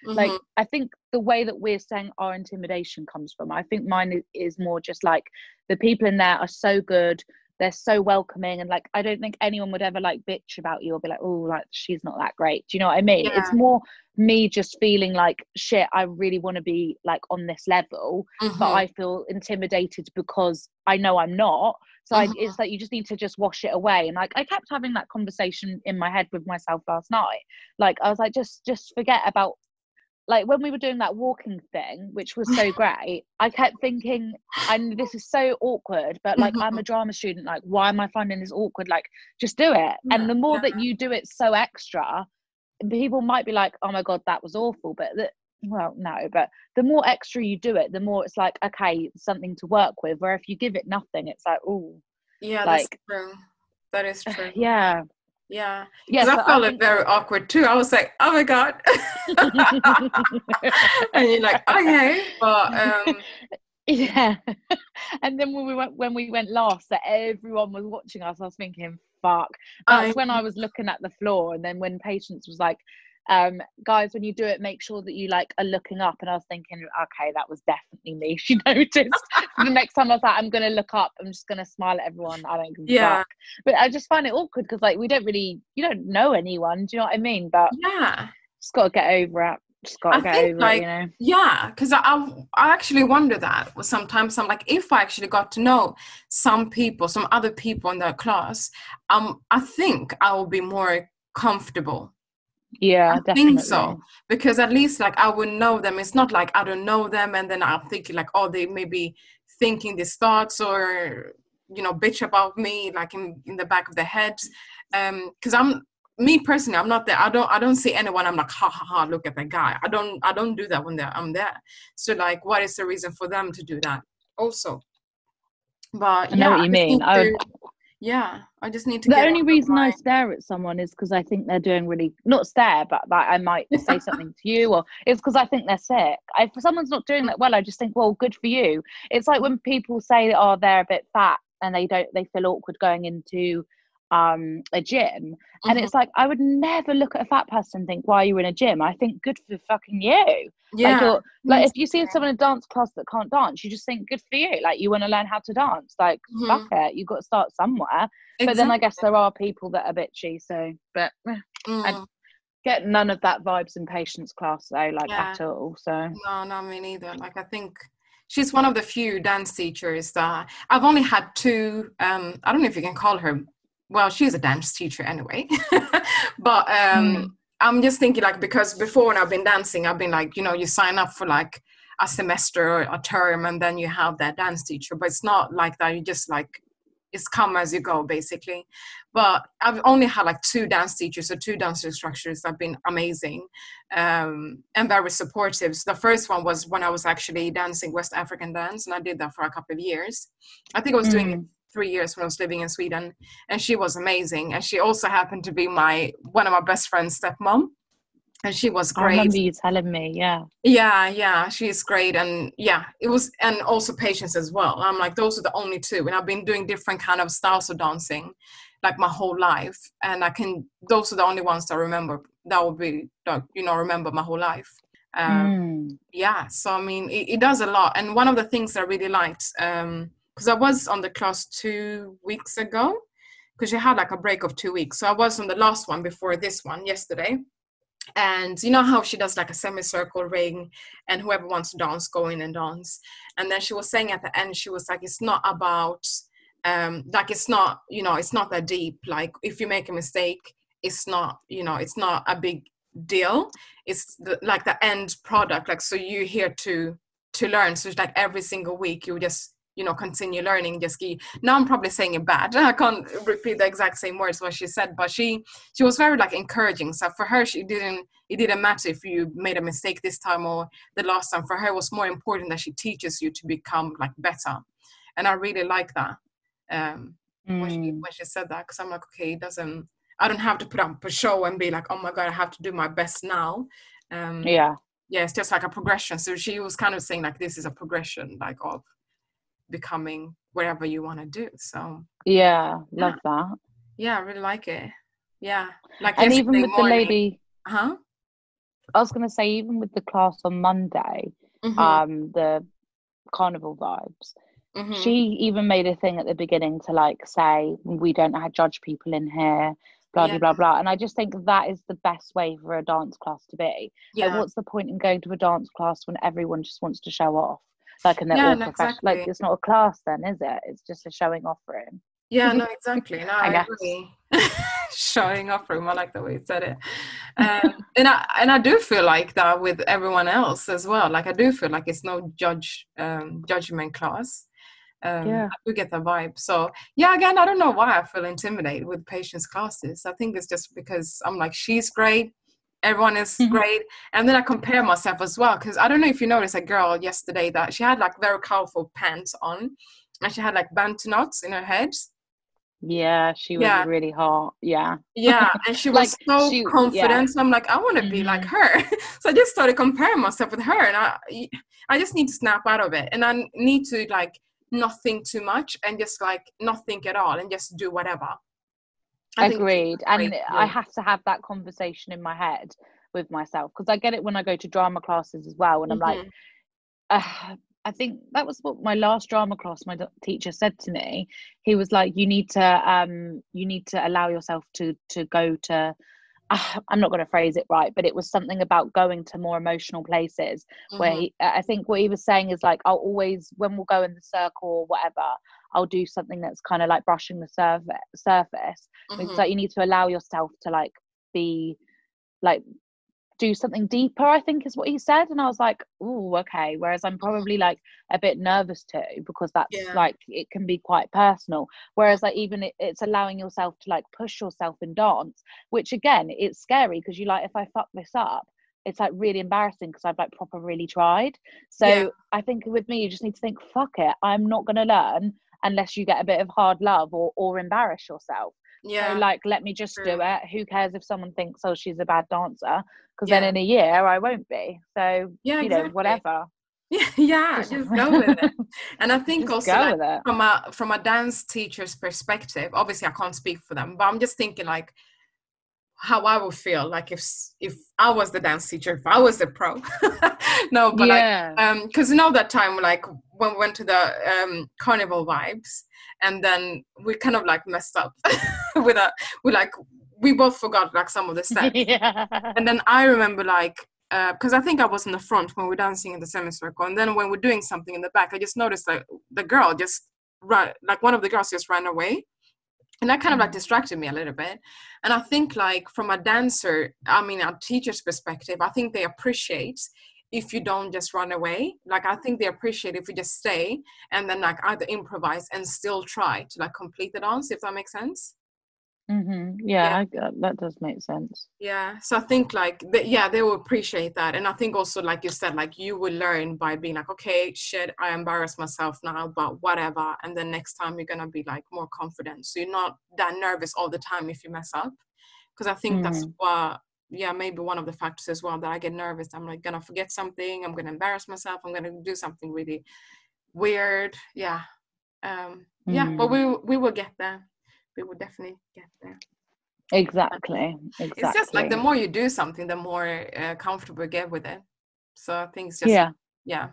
like Mhm. i think the way that we're saying our intimidation comes from i think mine is more just like the people in there are so good they're so welcoming and like i don't think anyone would ever like bitch about you or be like oh like she's not that great do you know what i mean Yeah. it's more me just feeling like shit i really want to be like on this level but Mhm. I feel intimidated because I know I'm not. So I, it's like you just need to just wash it away. And like I kept having that conversation in my head with myself last night. Like I was like, just just forget about like when we were doing that walking thing, which was so great. I kept thinking, and this is so awkward, but like I'm a drama student. Like why am I finding this awkward? Like just do it. Yeah, and the more that you do it so extra, people might be like, oh my god, that was awful. But the, well, no, but the more extra you do it, the more it's like, okay, something to work with. Where if you give it nothing, it's like, oh, yeah, like- that's true. That is true. yeah. Yeah. Yeah, Because so I felt I it very awkward too. I was like, oh my God. and you're like, okay. But um, yeah. and then when we went when we went last, that everyone was watching us, I was thinking, fuck. That's I- when I was looking at the floor, and then when patience was like, um, guys, when you do it, make sure that you like are looking up. And I was thinking, okay, that was definitely me. She noticed. the next time I was like, I'm gonna look up. I'm just gonna smile at everyone. I don't give Yeah. fuck. But I just find it awkward because like we don't really, you don't know anyone. Do you know what I mean? But yeah. just gotta get over it. Just gotta I get think, over like, it. You know. Yeah, because I, I I actually wonder that sometimes I'm like if I actually got to know some people, some other people in that class, um, I think I will be more comfortable Yeah, I definitely. think so because at least like I would know them. It's not like I don't know them and then I'm thinking like oh they may be thinking these thoughts or you know bitch about me like in in the back of their heads. Um, because I'm me personally I'm not there. I don't I don't see anyone. I'm like ha ha ha look at that guy. I don't I don't do that when they're, I'm there. So like what is the reason for them to do that also? But I know yeah, what you just mean. I would- yeah, I just need to. the only reason I stare at someone is because I think they're doing really not stare, but like I might say something to you, or it's because I think they're sick. I, if someone's not doing that well, I just think, well, good for you. It's like when people say, oh, they're a bit fat, and they don't, they feel awkward going into um a gym, and it's like I would never look at a fat person and think, why are you in a gym? I think good for fucking you. yeah. Like, like if you see someone in a dance class that can't dance, you just think, good for you. Like you want to learn how to dance. Like Mhm. fuck it, You've got to start somewhere. But then I guess there are people that are bitchy. So, but eh, Mm. get none of that vibes in Patience class though, like Yeah. at all. So No, not me neither. Like I think she's one of the few dance teachers that I've only had two. Um, I don't know if you can call her. Well, she's a dance teacher anyway. but um, Mm. I'm just thinking like because before when I've been dancing, I've been like you know you sign up for like a semester or a term and then you have that dance teacher. But it's not like that. You just like it's come as you go basically. But I've only had like two dance teachers or two dance instructors that have been amazing um, and very supportive. So the first one was when I was actually dancing West African dance, and I did that for a couple of years. I think I was doing it Mm. Three years when I was living in Sweden, and she was amazing. And she also happened to be my one of my best friend's stepmom, and she was great. I remember you telling me, yeah. Yeah, yeah, she's great, and yeah, it was, and also Patience as well. I'm like, those are the only two, and I've been doing different kind of styles of dancing, like my whole life, and I can. Those are the only ones I remember. That would be, like, you know, remember my whole life. Um, Mm. yeah so i mean it, it does a lot and one of the things i really liked um because i was on the class two weeks ago because she had like a break of two weeks. So i was on the last one before this one yesterday. And you know how she does like a semicircle ring and whoever wants to dance go in and dance. And then she was saying at the end she was like it's not about um like it's not you know it's not that deep. Like if you make a mistake it's not you know it's not a big deal. It's the, like the end product. Like so you're here to to learn. So it's like every single week you just you know continue learning just keep now i'm probably saying it bad. I can't repeat the exact same words what she said but she she was very like encouraging. So for her she didn't it didn't matter if you made a mistake this time or the last time. For her it was more important that she teaches you to become like better. And i really like that um when she Mm. when she said that because i'm like okay it doesn't i don't have to put up a show and be like oh my god i have to do my best now um Yeah. yeah it's just like a progression. So she was kind of saying like this is a progression like of becoming wherever you want to do so. Yeah. Love that. yeah i really like it. Yeah like And even with the lady huh? I was gonna say, even with the class on Monday, Mhm, um, the carnival vibes, mhm. she even made a thing at the beginning to like say we don't have judge people in here blah Yeah. blah blah. Blah and i just think that is the best way for a dance class to be. Yeah. like what's the point in going to a dance class when everyone just wants to show off like and they're Yeah, all no, professional like it's not a class then is it it's just a showing off room Yeah, no, exactly. No, I I, agree. Showing off room. I like the way you said it. Um, and I and I do feel like that with everyone else as well. Like I do feel like it's no judge um, judgment class. Um, Yeah. I do get the vibe. So yeah, again, I don't know why I feel intimidated with Patience classes. I think it's just because I'm like she's great. Everyone is Mhm. great, and then I compare myself as well because I don't know if you noticed a girl yesterday that she had like very colorful pants on, and she had like bantu knots in her head, Yeah, she was Yeah. really hot. Yeah. Yeah, and she was Like, so she- confident. yeah. So I'm like, I want to be like Mhm. her. so I just started comparing myself with her, and I, I just need to snap out of it, and I need to like not think too much and just like not think at all and just do whatever. I Agreed. And great, I have to have that conversation in my head with myself because I get it when I go to drama classes as well. And I'm like, uh, I think that was what my last drama class my teacher said to me. He was like, "You need to, um, you need to allow yourself to to go to." Uh, I'm not going to phrase it right, but it was something about going to more emotional places. Where Mhm. he, I think what he was saying is like, I'll always when we'll go in the circle or whatever, I'll do something that's kind of like brushing the surface. Surface. It's Mhm. like you need to allow yourself to like be like do something deeper i think is what he said and i was like oh okay whereas i'm probably like a bit nervous too because that's Yeah. like it can be quite personal whereas like even it, it's allowing yourself to like push yourself in dance which again it's scary because you like if i fuck this up it's like really embarrassing because i've like proper really tried so Yeah. i think with me you just need to think fuck it i'm not going to learn unless you get a bit of hard love or or embarrass yourself yeah. so like, let me just do it. Who cares if someone thinks, oh, she's a bad dancer? Because then in a year I won't be. So yeah, you know, whatever. Yeah, yeah, just go with it. And I think Just also like, from a from a dance teacher's perspective, obviously I can't speak for them, but I'm just thinking like how I would feel like if if I was the dance teacher, if I was the pro. no, but like yeah. um because you know that time like when we went to the um carnival vibes and then we kind of like messed up with a we like we both forgot like some of the steps yeah. and then i remember like because i think i was in the front when we are dancing in the semicircle and then when we're doing something in the back i just noticed like the girl just run like one of the girls just ran away and that kind of like Mhm. distracted me a little bit. And i think like from a dancer i mean a teacher's perspective i think they appreciate if you don't just run away. Like i think they appreciate if you just stay and then like either improvise and still try to like complete the dance if that makes sense hmm yeah, Yeah. I, uh, that does make sense. yeah so i think like th- yeah they will appreciate that. And i think also like you said like you will learn by being like okay shit i embarrass myself now but whatever. And then next time you're gonna be like more confident. So you're not that nervous all the time if you mess up. Because i think that's what yeah maybe one of the factors as well that i get nervous. I'm like gonna forget something. I'm gonna embarrass myself. I'm gonna do something really weird. Yeah. Um yeah but we we will get there we will definitely get there. Exactly. Exactly. it's just like the more you do something the more uh, comfortable you get with it. So i think it's just yeah, yeah,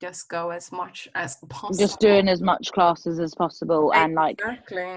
just go as much as possible. Just doing as much classes as possible and like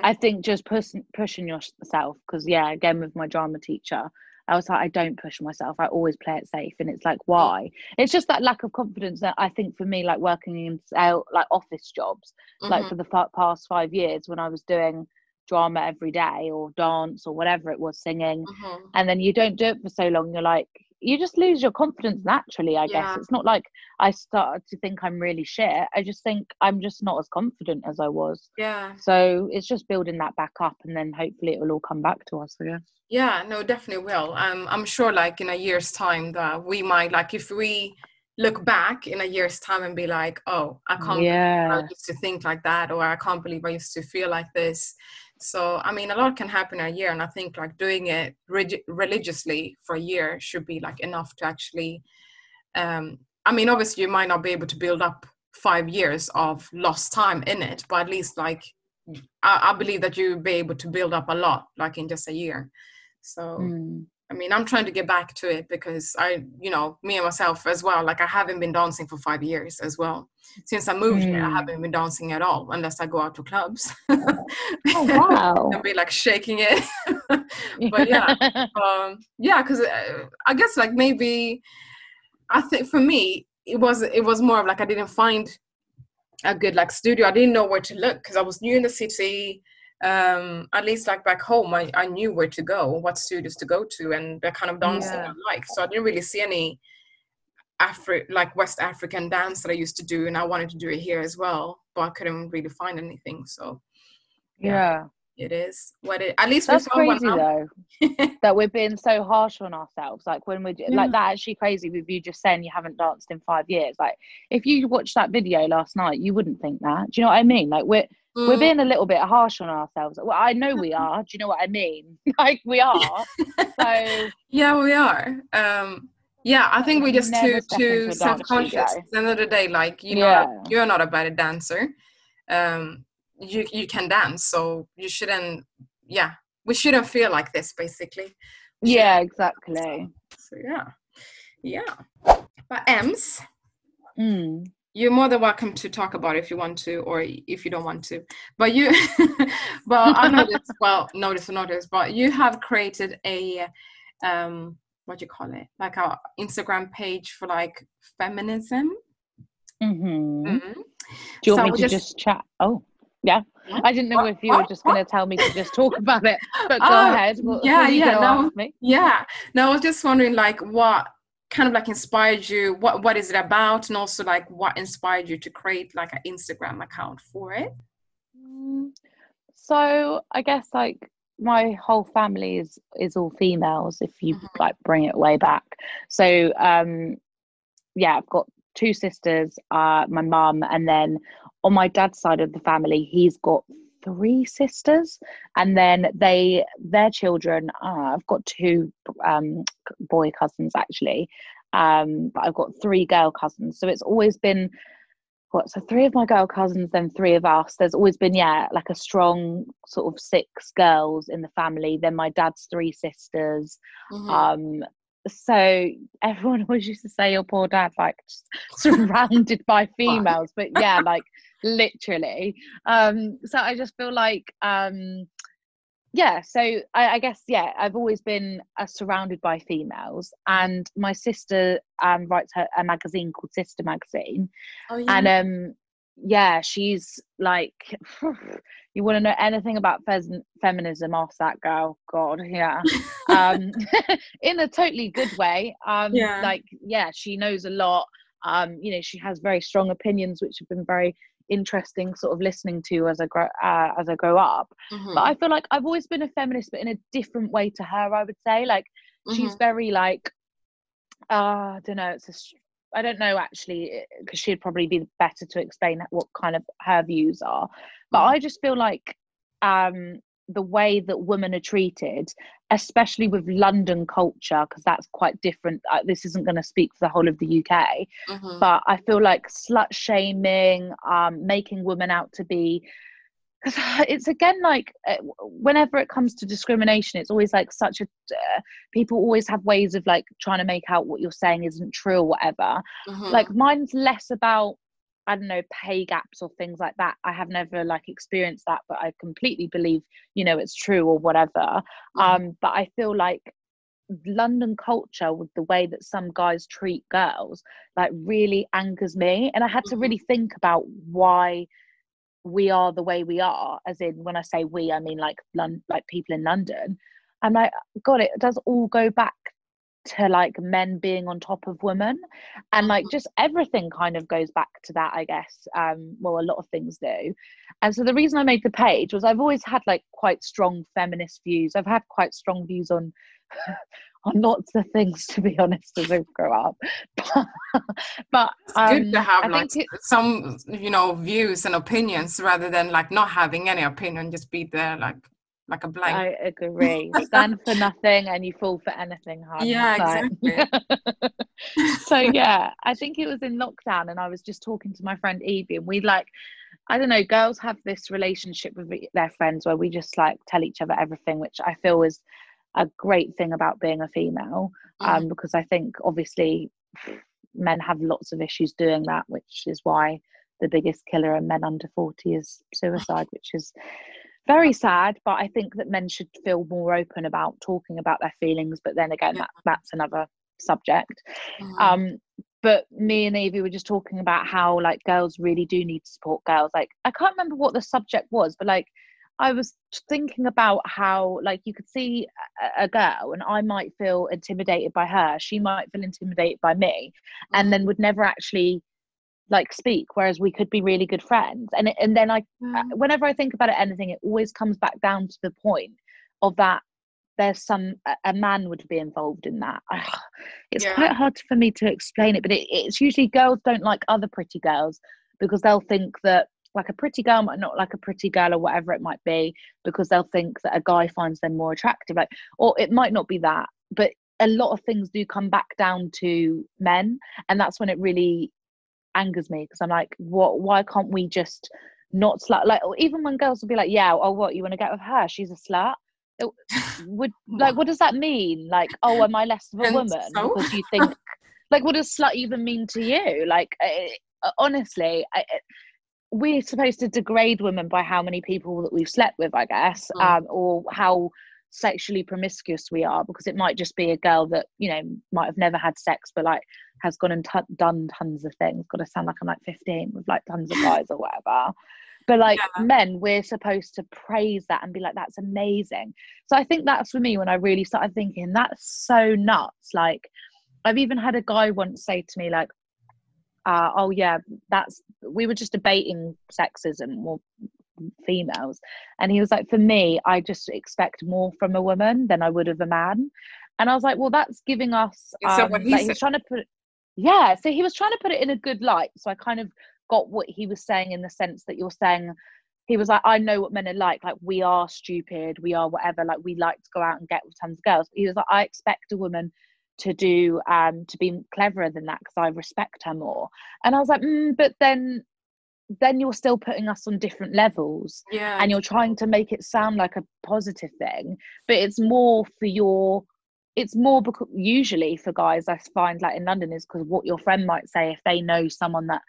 I think just pushing pushing yourself because yeah, again with my drama teacher, I was like, I don't push myself. I always play it safe, and it's like, why? It's just that lack of confidence that I think for me, like working in sale, like office jobs, like Mhm. for the past five years when I was doing drama every day or dance or whatever it was, singing, Mhm. and then you don't do it for so long, you're like, you just lose your confidence naturally. I Yeah. guess it's not like I started to think I'm really shit. I just think I'm just not as confident as I was. yeah So it's just building that back up, and then hopefully it will all come back to us. I guess. Yeah, no, definitely will. Um, I'm sure, like in a year's time, that we might like if we look back in a year's time and be like, "Oh, I can't believe I used to think like that," or "I can't believe I used to feel like this." So, I mean, a lot can happen in a year, and I think like doing it religiously for a year should be like enough to actually. Um, I mean, obviously, you might not be able to build up five years of lost time in it, but at least like I, I believe that you'll be able to build up a lot, like in just a year. So. Mm. I mean, I'm trying to get back to it because I, you know, me and myself as well. Like, I haven't been dancing for five years as well. Since I moved here, I Mm. haven't been dancing at all unless I go out to clubs. Oh wow. and be like shaking it. but yeah, um, yeah, because uh, I guess like maybe I think for me it was it was more of like I didn't find a good like studio. I didn't know where to look because I was new in the city. Um, at least like back home, I, I knew where to go, what studios to go to, and the kind of dancing Yeah. I like. So I didn't really see any Afri- like West African dance that I used to do, and I wanted to do it here as well, but I couldn't really find anything. So yeah. it is what it. At least That's we found one crazy though. that we're being so harsh on ourselves. Like when we Yeah. like that actually crazy with you just saying you haven't danced in five years. Like if you watched that video last night, you wouldn't think that. Do you know what I mean? Like we're mm. we're being a little bit harsh on ourselves. Well, I know we are. Do you know what I mean? like we are. so yeah, we are. Um, yeah, I think we just too too self conscious. At the end of the day, like you know, yeah. you're not a bad dancer. Um, you you can dance, so you shouldn't. Yeah, we shouldn't feel like this, basically. Yeah, exactly. So, so yeah, yeah. But Ems, mm. You're more than welcome to talk about it if you want to, or if you don't want to. But you, well, I noticed. well, notice or notice, but you have created a um what do you call it like our instagram page for like feminism mm-hmm. Mm-hmm. do you want me to just... just chat oh yeah i didn't know what? if you what? were just going to tell me to just talk about it but go uh, ahead what, yeah yeah no, yeah no i was just wondering like what kind of like inspired you what what is it about? And also like what inspired you to create like an instagram account for it? Mm, so i guess like my whole family is is all females if you mm-hmm. like bring it way back. So um yeah i've got two sisters uh my mum and then on my dad's side of the family he's got three sisters and then they their children uh, i've got two um boy cousins actually um but i've got three girl cousins. So it's always been what so three of my girl cousins then three of us. There's always been yeah like a strong sort of six girls in the family. Then my dad's three sisters. Mm-hmm. um so everyone always used to say your poor dad like surrounded by females but yeah like literally. Um so i just feel like um yeah so I, I, guess yeah i've always been uh, surrounded by females and my sister um writes her a magazine called sister magazine. Oh, yeah. and um yeah she's like you want to know anything about fes- feminism ask that girl god yeah um in a totally good way um yeah. like yeah she knows a lot um you know she has very strong opinions which have been very interesting sort of listening to as I grow uh, as I grow up. Mm-hmm. But I feel like I've always been a feminist, but in a different way to her. I would say like mm-hmm. she's very like uh, I don't know. It's a I don't know actually because she'd probably be better to explain what kind of her views are. But mm-hmm. I just feel like um the way that women are treated, especially with London culture, because that's quite different. Uh, this isn't going to speak for the whole of the UK, mm-hmm. but I feel like slut shaming, um, making women out to be. Because it's again like uh, whenever it comes to discrimination, it's always like such a. Uh, people always have ways of like trying to make out what you're saying isn't true or whatever. Mm-hmm. Like mine's less about I don't know, pay gaps or things like that. I have never like experienced that, but I completely believe, you know, it's true or whatever. Mm-hmm. Um, but I feel like London culture with the way that some guys treat girls like really angers me. And I had to mm-hmm. really think about why we are the way we are, as in when I say we, I mean like London, like people in London. I'm like, God, it does all go back to like men being on top of women and like just everything kind of goes back to that i guess um well a lot of things do and so the reason i made the page was i've always had like quite strong feminist views i've had quite strong views on on lots of things to be honest as i grow up but, it's um, good to have I like it, some you know views and opinions rather than like not having any opinion just be there like like a blank. I agree. Stand for nothing and you fall for anything. Hard yeah, exactly. so yeah, I think it was in lockdown, and I was just talking to my friend Evie, and we like, I don't know, girls have this relationship with their friends where we just like tell each other everything, which I feel is a great thing about being a female, um, mm. because I think obviously men have lots of issues doing that, which is why the biggest killer in men under 40 is suicide, which is very sad but i think that men should feel more open about talking about their feelings but then again that, that's another subject mm-hmm. um but me and Evie were just talking about how like girls really do need to support girls like i can't remember what the subject was but like i was thinking about how like you could see a, a girl and i might feel intimidated by her she might feel intimidated by me and mm-hmm. then would never actually like speak whereas we could be really good friends and and then i mm. whenever i think about it anything it always comes back down to the point of that there's some a man would be involved in that it's yeah. quite hard for me to explain it but it, it's usually girls don't like other pretty girls because they'll think that like a pretty girl might not like a pretty girl or whatever it might be because they'll think that a guy finds them more attractive like or it might not be that but a lot of things do come back down to men and that's when it really angers me because i'm like what why can't we just not slut like even when girls will be like yeah oh what you want to get with her? She's a slut? It would like what does that mean? Like oh am i less of a woman so? because you think like what does slut even mean to you? Like it, honestly I, it, we're supposed to degrade women by how many people that we've slept with i guess mm. um, or how sexually promiscuous we are because it might just be a girl that you know might have never had sex but like has gone and t- done tons of things got to sound like i'm like 15 with like tons of guys or whatever but like yeah. men we're supposed to praise that and be like that's amazing so i think that's for me when i really started thinking that's so nuts like i've even had a guy once say to me like uh, oh yeah that's we were just debating sexism or females. And he was like for me i just expect more from a woman than i would of a man. And i was like well that's giving us um, he like he was trying to put yeah so he was trying to put it in a good light. So i kind of got what he was saying in the sense that you're saying he was like i know what men are like like we are stupid we are whatever like we like to go out and get with tons of girls. He was like i expect a woman to do um to be cleverer than that because i respect her more and i was like mm, but then then you're still putting us on different levels yeah and you're trying to make it sound like a positive thing but it's more for your it's more because usually for guys i find like in london is because what your friend might say if they know someone that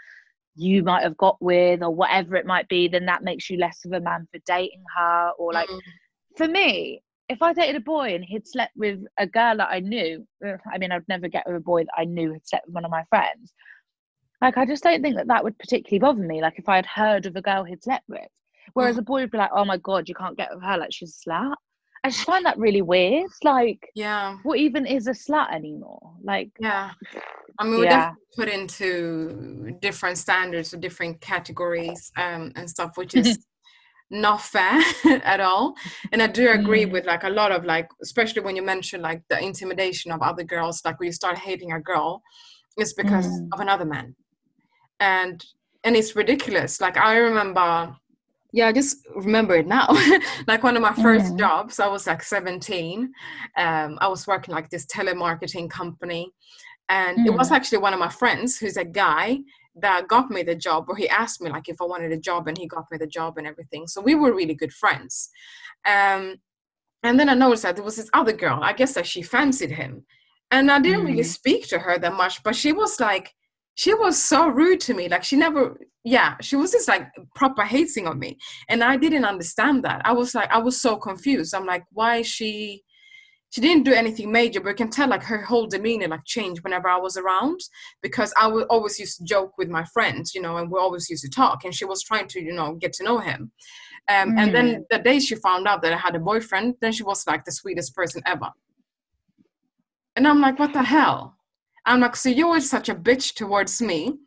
you might have got with or whatever it might be then that makes you less of a man for dating her or like mm. for me if i dated a boy and he'd slept with a girl that i knew i mean i'd never get with a boy that i knew had slept with one of my friends like, I just don't think that that would particularly bother me. Like, if I had heard of a girl he'd slept with, whereas mm. a boy would be like, "Oh my god, you can't get with her. Like, she's a slut." I just find that really weird. Like, yeah, what even is a slut anymore? Like, yeah, I mean, we yeah. definitely put into different standards or different categories um, and stuff, which is not fair at all. And I do agree mm. with like a lot of like, especially when you mention like the intimidation of other girls, like when you start hating a girl, it's because mm. of another man and and it's ridiculous like i remember yeah i just remember it now like one of my first mm. jobs i was like 17 um, i was working like this telemarketing company and it was mm. actually one of my friends who's a guy that got me the job or he asked me like if i wanted a job and he got me the job and everything. So we were really good friends. Um, and then i noticed that there was this other girl i guess that she fancied him. And i didn't mm. really speak to her that much but she was like she was so rude to me like she never yeah she was just like proper hating on me. And i didn't understand that. I was like i was so confused. I'm like why is she she didn't do anything major but you can tell like her whole demeanor like changed whenever i was around because i would always used to joke with my friends you know and we always used to talk and she was trying to you know get to know him um, mm. and then mm. the day she found out that i had a boyfriend then she was like the sweetest person ever and i'm like what the hell I'm like, so you were such a bitch towards me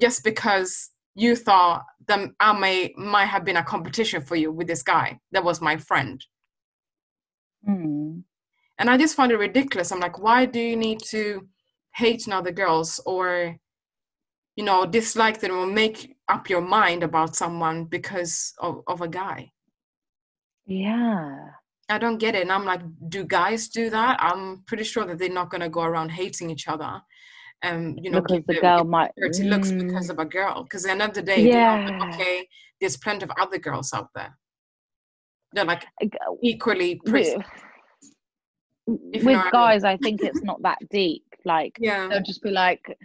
just because you thought that I may might have been a competition for you with this guy that was my friend. Mm. And I just find it ridiculous. I'm like, why do you need to hate another girls or, you know, dislike them or make up your mind about someone because of, of a guy? Yeah. I don't get it. And I'm like, do guys do that? I'm pretty sure that they're not gonna go around hating each other. Um, you know, because the girl might dirty mm. looks because of a girl. Because at the end of the day, yeah. Like, okay, there's plenty of other girls out there. They're like equally pretty. With, with guys, I. I think it's not that deep. Like, yeah, they'll just be like,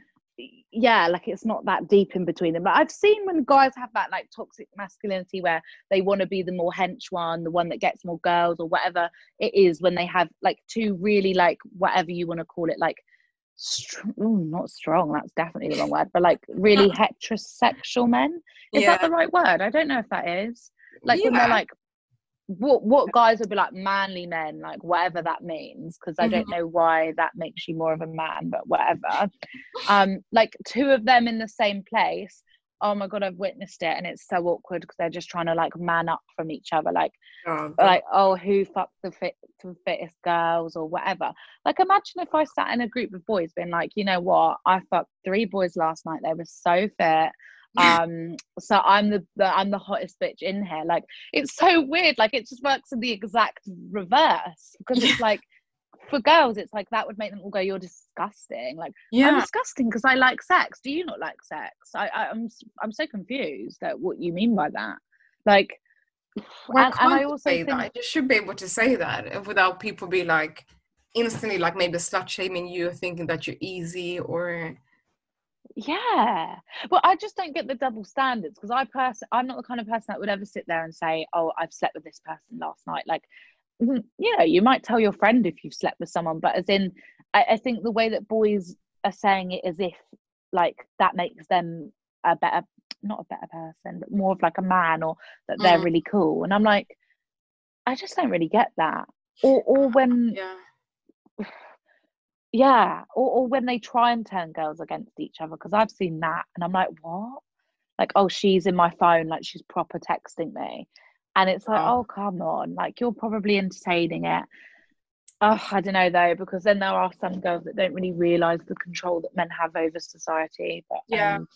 yeah, like it's not that deep in between them. But I've seen when guys have that like toxic masculinity where they want to be the more hench one, the one that gets more girls or whatever it is, when they have like two really like whatever you want to call it, like strong, ooh, not strong, that's definitely the wrong word, but like really heterosexual men. Is yeah. that the right word? I don't know if that is. Like yeah. when they're like what what guys would be like manly men, like whatever that means, because I don't mm-hmm. know why that makes you more of a man, but whatever. Um, like two of them in the same place. Oh my god, I've witnessed it, and it's so awkward because they're just trying to like man up from each other, like, oh, like oh, who fucked the fit the fittest girls or whatever. Like, imagine if I sat in a group of boys, being like, you know what, I fucked three boys last night. They were so fit. Um so i'm the, the i'm the hottest bitch in here. Like it's so weird. Like it just works in the exact reverse because it's like for girls it's like that would make them all go you're disgusting. Like yeah. i'm disgusting because i like sex. Do you not like sex? I, I am I'm, I'm so confused at what you mean by that. Like well, and, and i also say think, that you should be able to say that without people be like instantly like maybe slut shaming you thinking that you're easy or yeah. Well i just don't get the double standards because i person i'm not the kind of person that would ever sit there and say oh i've slept with this person last night. Like mm, you know you might tell your friend if you've slept with someone but as in I, I think the way that boys are saying it as if like that makes them a better not a better person but more of like a man or that they're mm. really cool and i'm like i just don't really get that. Or or when yeah yeah or, or when they try and turn girls against each other because i've seen that and i'm like what? Like oh she's in my phone like she's proper texting me. And it's like oh, oh come on like you're probably entertaining it. Oh i don't know though because then there are some girls that don't really realize the control that men have over society but yeah. um,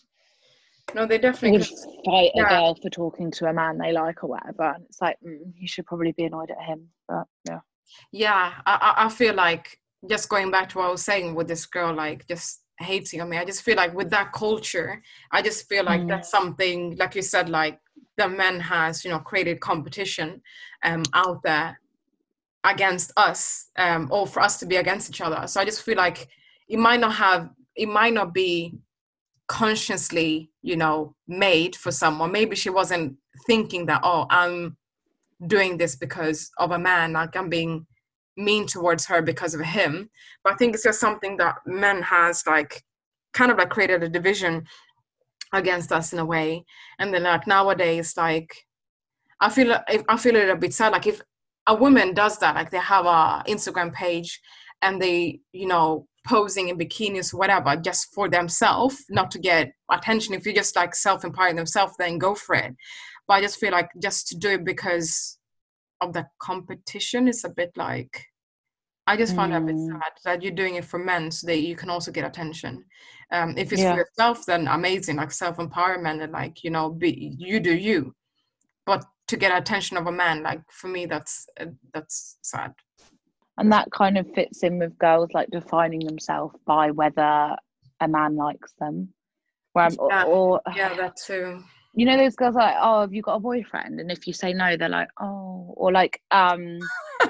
no they definitely fight yeah. a girl for talking to a man they like or whatever and it's like mm, you should probably be annoyed at him but yeah. Yeah I, I feel like just going back to what I was saying with this girl, like just hating on me. I just feel like with that culture, I just feel like mm. that's something, like you said, like the men has, you know, created competition um, out there against us, um, or for us to be against each other. So I just feel like it might not have, it might not be consciously, you know, made for someone. Maybe she wasn't thinking that, oh, I'm doing this because of a man, like I'm being mean towards her because of him. But i think it's just something that men has like kind of like created a division against us in a way. And then like nowadays like i feel i feel it a bit sad. Like if a woman does that like they have a instagram page and they you know posing in bikinis or whatever just for themselves not to get attention. If you just like self-empowering themselves then go for it. But i just feel like just to do it because of the competition is a bit like I just found mm. it a bit mm. sad that you're doing it for men so that you can also get attention. Um, if it's yeah. for yourself, then amazing, like self empowerment and like you know, be you do you. But to get attention of a man, like for me, that's uh, that's sad. And that kind of fits in with girls like defining themselves by whether a man likes them. Where I'm, yeah. Or, or yeah, that too you know those girls like oh have you got a boyfriend and if you say no they're like oh or like um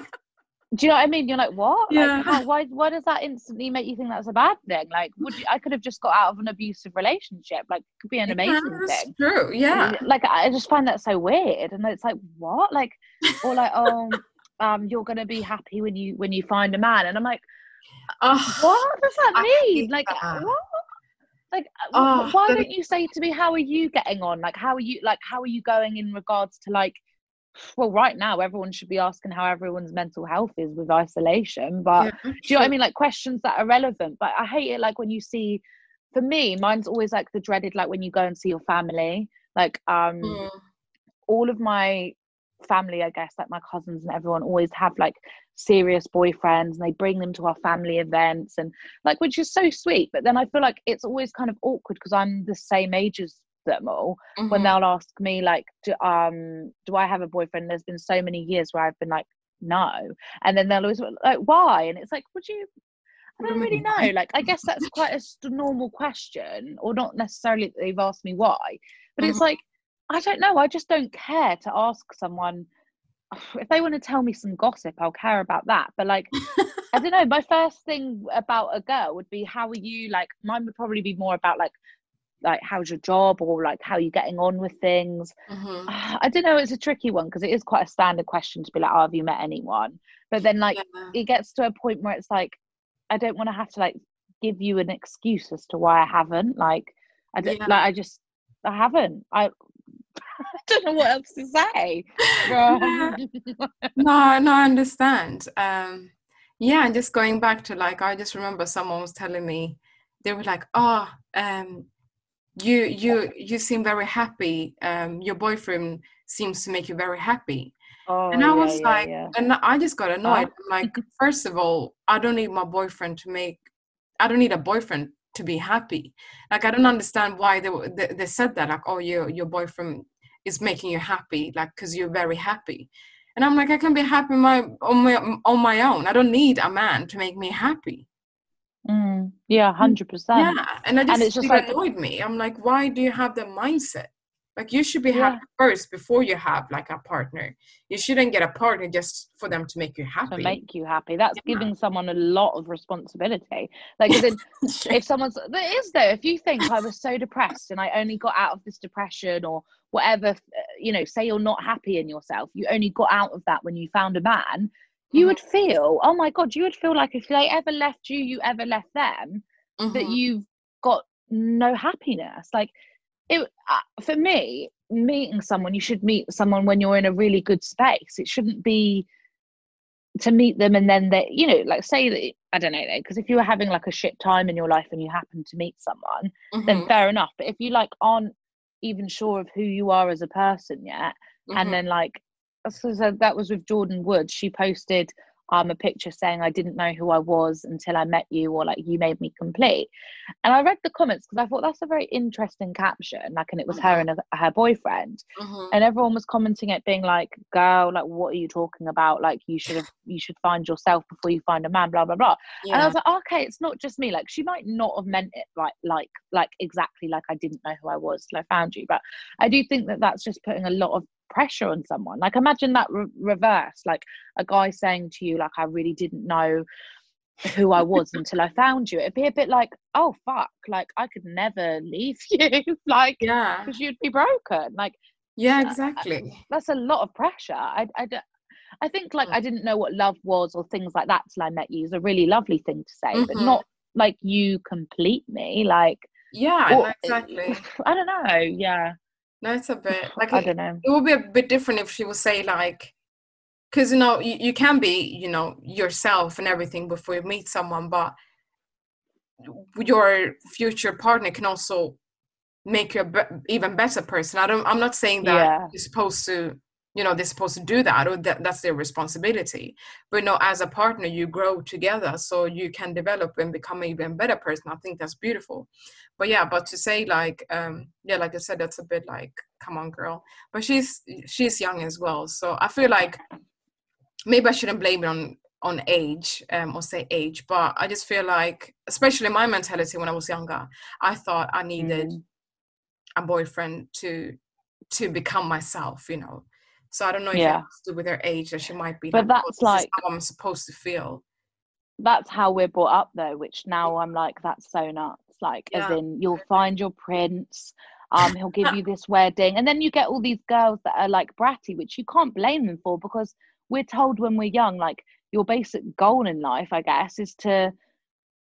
do you know what I mean? You're like, what? Yeah. Like, how, why? Why does that instantly make you think that's a bad thing? Like, would you, I could have just got out of an abusive relationship? Like, could be an amazing yeah, thing. True. Yeah. Like, I just find that so weird, and it's like, what? Like, or like, oh, um, you're gonna be happy when you when you find a man, and I'm like, oh, what does that mean? Like, that. what? Like oh, why don't you say to me how are you getting on? Like how are you like how are you going in regards to like well right now everyone should be asking how everyone's mental health is with isolation but yeah, do you know what i mean? Like questions that are relevant but i hate it like when you see for me mine's always like the dreaded like when you go and see your family like um mm. all of my family i guess like my cousins and everyone always have like serious boyfriends and they bring them to our family events and like which is so sweet but then i feel like it's always kind of awkward because i'm the same age as them all mm-hmm. when they'll ask me like do, um do i have a boyfriend there's been so many years where i've been like no and then they'll always like why and it's like would you I don't really know. Like, I guess that's quite a normal question, or not necessarily that they've asked me why, but mm-hmm. it's like, I don't know. I just don't care to ask someone if they want to tell me some gossip, I'll care about that. But like, I don't know. My first thing about a girl would be, how are you? Like, mine would probably be more about like, like how's your job or like how are you getting on with things. Mm-hmm. I don't know. It's a tricky one because it is quite a standard question to be like, oh, have you met anyone? But then like, yeah. it gets to a point where it's like, I don't want to have to like give you an excuse as to why I haven't. Like, I don't yeah. like. I just I haven't. I I don't know what else to say. no, no, I understand. Um, yeah, and just going back to like, I just remember someone was telling me, they were like, "Oh, um, you, you, you seem very happy. Um, your boyfriend seems to make you very happy." Oh, and I was yeah, like, yeah. and I just got annoyed. Oh. like, first of all, I don't need my boyfriend to make. I don't need a boyfriend to be happy. Like i don't understand why they they, they said that like oh your your boyfriend is making you happy like because you're very happy. And i'm like i can be happy my on my on my own. I don't need a man to make me happy. Mm, yeah 100% yeah and i just, And it's just just like- annoyed me. I'm like why do you have that mindset like you should be Yeah. happy first before you have like a partner you shouldn't get a partner just for them to make you happy. to make you happy that's Yeah. giving someone a lot of responsibility like in, if someone's there is though if you think i was so depressed and i only got out of this depression or whatever uh, you know say you're not happy in yourself you only got out of that when you found a man you Mhm. would feel oh my god you would feel like if they ever left you you ever left them that Mhm. you've got no happiness like it uh, for me meeting someone you should meet someone when you're in a really good space it shouldn't be to meet them and then they you know like say that i don't know because if you were having like a shit time in your life and you happen to meet someone then Mhm. fair enough but if you like aren't even sure of who you are as a person yet Mhm. and then like so, so that was with Jordyn Woods she posted um a picture saying i didn't know who i was until i met you or like you made me complete. And i read the comments because i thought that's a very interesting caption like and it was her Mhm. and a, her boyfriend. Mhm. and everyone was commenting it being like girl like what are you talking about? Like you should have you should find yourself before you find a man blah blah blah. And i was like okay it's not just me like she might not have meant it right like like exactly like i didn't know who i was till i found you but i do think that that's just putting a lot of pressure on someone like imagine that re- reverse like a guy saying to you like i really didn't know who i was until i found you it'd be a bit like oh fuck like i could never leave you like yeah because you'd be broken like yeah uh, exactly that's a lot of pressure. i i I think like Mm. I didn't know what love was or things like that till I met you is a really lovely thing to say, but Mhm. not like you complete me. Like, yeah or- exactly I don't know. Yeah, no it's a bit like I don't know. it would be a bit different if she would say like because you know you, you can be you know yourself and everything before you meet someone but your future partner can also make you a be- even better person i don't i'm not saying that Yeah. you're supposed to you know they're supposed to do that or that that's their responsibility. But no as a partner you grow together so you can develop and become an even better person. I think that's beautiful. But yeah but to say like um yeah like i said that's a bit like come on girl. But she's she's young as well so i feel like maybe i shouldn't blame it on on age um, or say age but i just feel like especially my mentality when i was younger i thought i needed Mm. a boyfriend to to become myself you know so i don't know if Yeah. it has to do with her age that she might be But like, oh, that's like- how i'm supposed to feel That's how we're brought up though, which now I'm like, that's so nuts. Like, as in, you'll find your prince. Um, he'll give you this wedding, and then you get all these girls that are like bratty, which you can't blame them for because we're told when we're young, like your basic goal in life, I guess, is to.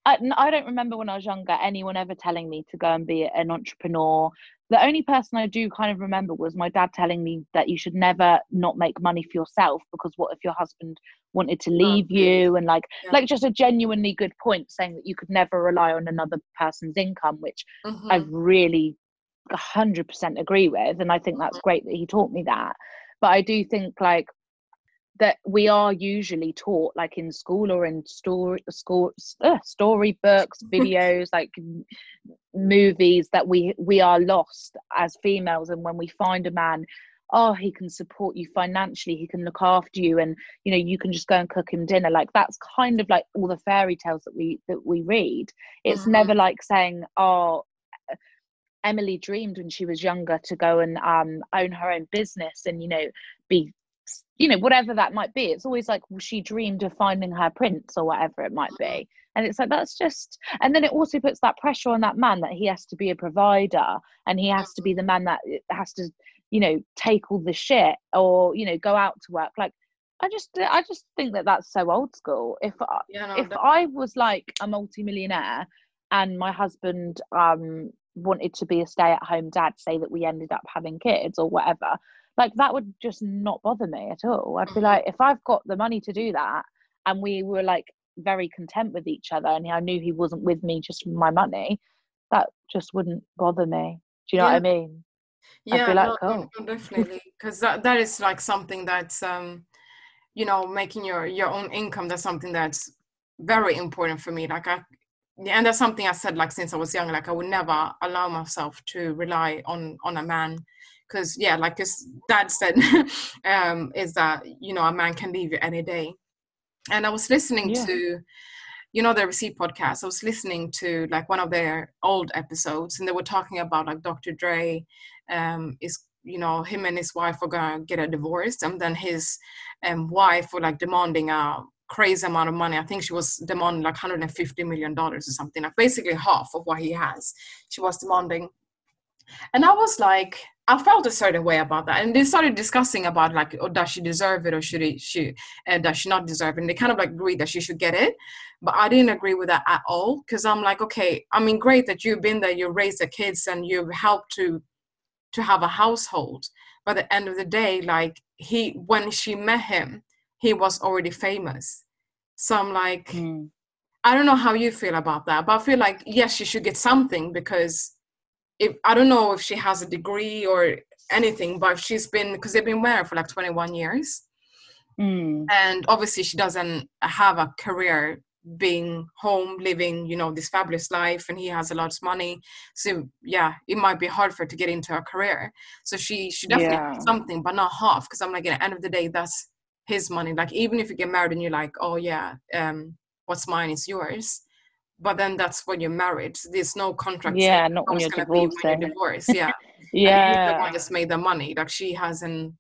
I, I, don't remember when I was younger anyone ever telling me to go and be an entrepreneur. The only person I do kind of remember was my dad telling me that you should never not make money for yourself because what if your husband wanted to leave you and like Yeah. like just a genuinely good point saying that you could never rely on another person's income, which Mhm. I really 100% agree with. And I think that's great that he taught me that. But I do think like that we are usually taught like in school or in story school uh, storybooks videos like movies that we we are lost as females. And when we find a man oh he can support you financially he can look after you and you know you can just go and cook him dinner. Like that's kind of like all the fairy tales that we that we read. It's Mhm. never like saying oh Emily dreamed when she was younger to go and um, own her own business and you know be you know whatever that might be it's always like well, she dreamed of finding her prince or whatever it might be. And it's like that's just and then it also puts that pressure on that man that he has to be a provider and he has to be the man that has to you know take all the shit or you know go out to work. Like i just i just think that that's so old school. If yeah no, if I was like a multimillionaire and my husband um wanted to be a stay-at-home dad, say that we ended up having kids or whatever, like that would just not bother me at all. I'd be like, if I've got the money to do that, and we were like very content with each other, and I knew he wasn't with me just for my money, that just wouldn't bother me. Do you know what I mean? Yeah like, no, cool. no, definitely because that, that is like something that's um you know making your your own income that's something that's very important for me like i yeah, and that's something I said like since I was young. Like I would never allow myself to rely on on a man because yeah, like his dad said, um, is that you know a man can leave you any day. And I was listening yeah. to, you know, the Receipts podcast. I was listening to like one of their old episodes, and they were talking about like Dr. Dre um, is you know him and his wife are gonna get a divorce and then his um, wife were like demanding a crazy amount of money i think she was demanding like 150 million dollars or something like basically half of what he has she was demanding and i was like i felt a certain way about that. And they started discussing about like oh, does she deserve it or should he she uh, does she not deserve it? And they kind of like agreed that she should get it. But i didn't agree with that at all because i'm like okay i mean great that you've been there you raised the kids and you've helped to to have a household. But at the end of the day like he when she met him he was already famous. So i'm like mm. i don't know how you feel about that but i feel like yes she should get something because if i don't know if she has a degree or anything but she's been because they've been married for like 21 years mm. and obviously she doesn't have a career being home living you know this fabulous life and he has a lot of money so yeah it might be hard for her to get into a career so she she definitely yeah. something but not half because i'm like at the end of the day that's his money like even if you get married and you're like oh yeah um what's mine is yours but then that's when you're married there's no contract yeah not when you're divorced when you're divorced yeah yeah the one that's made the money like she hasn't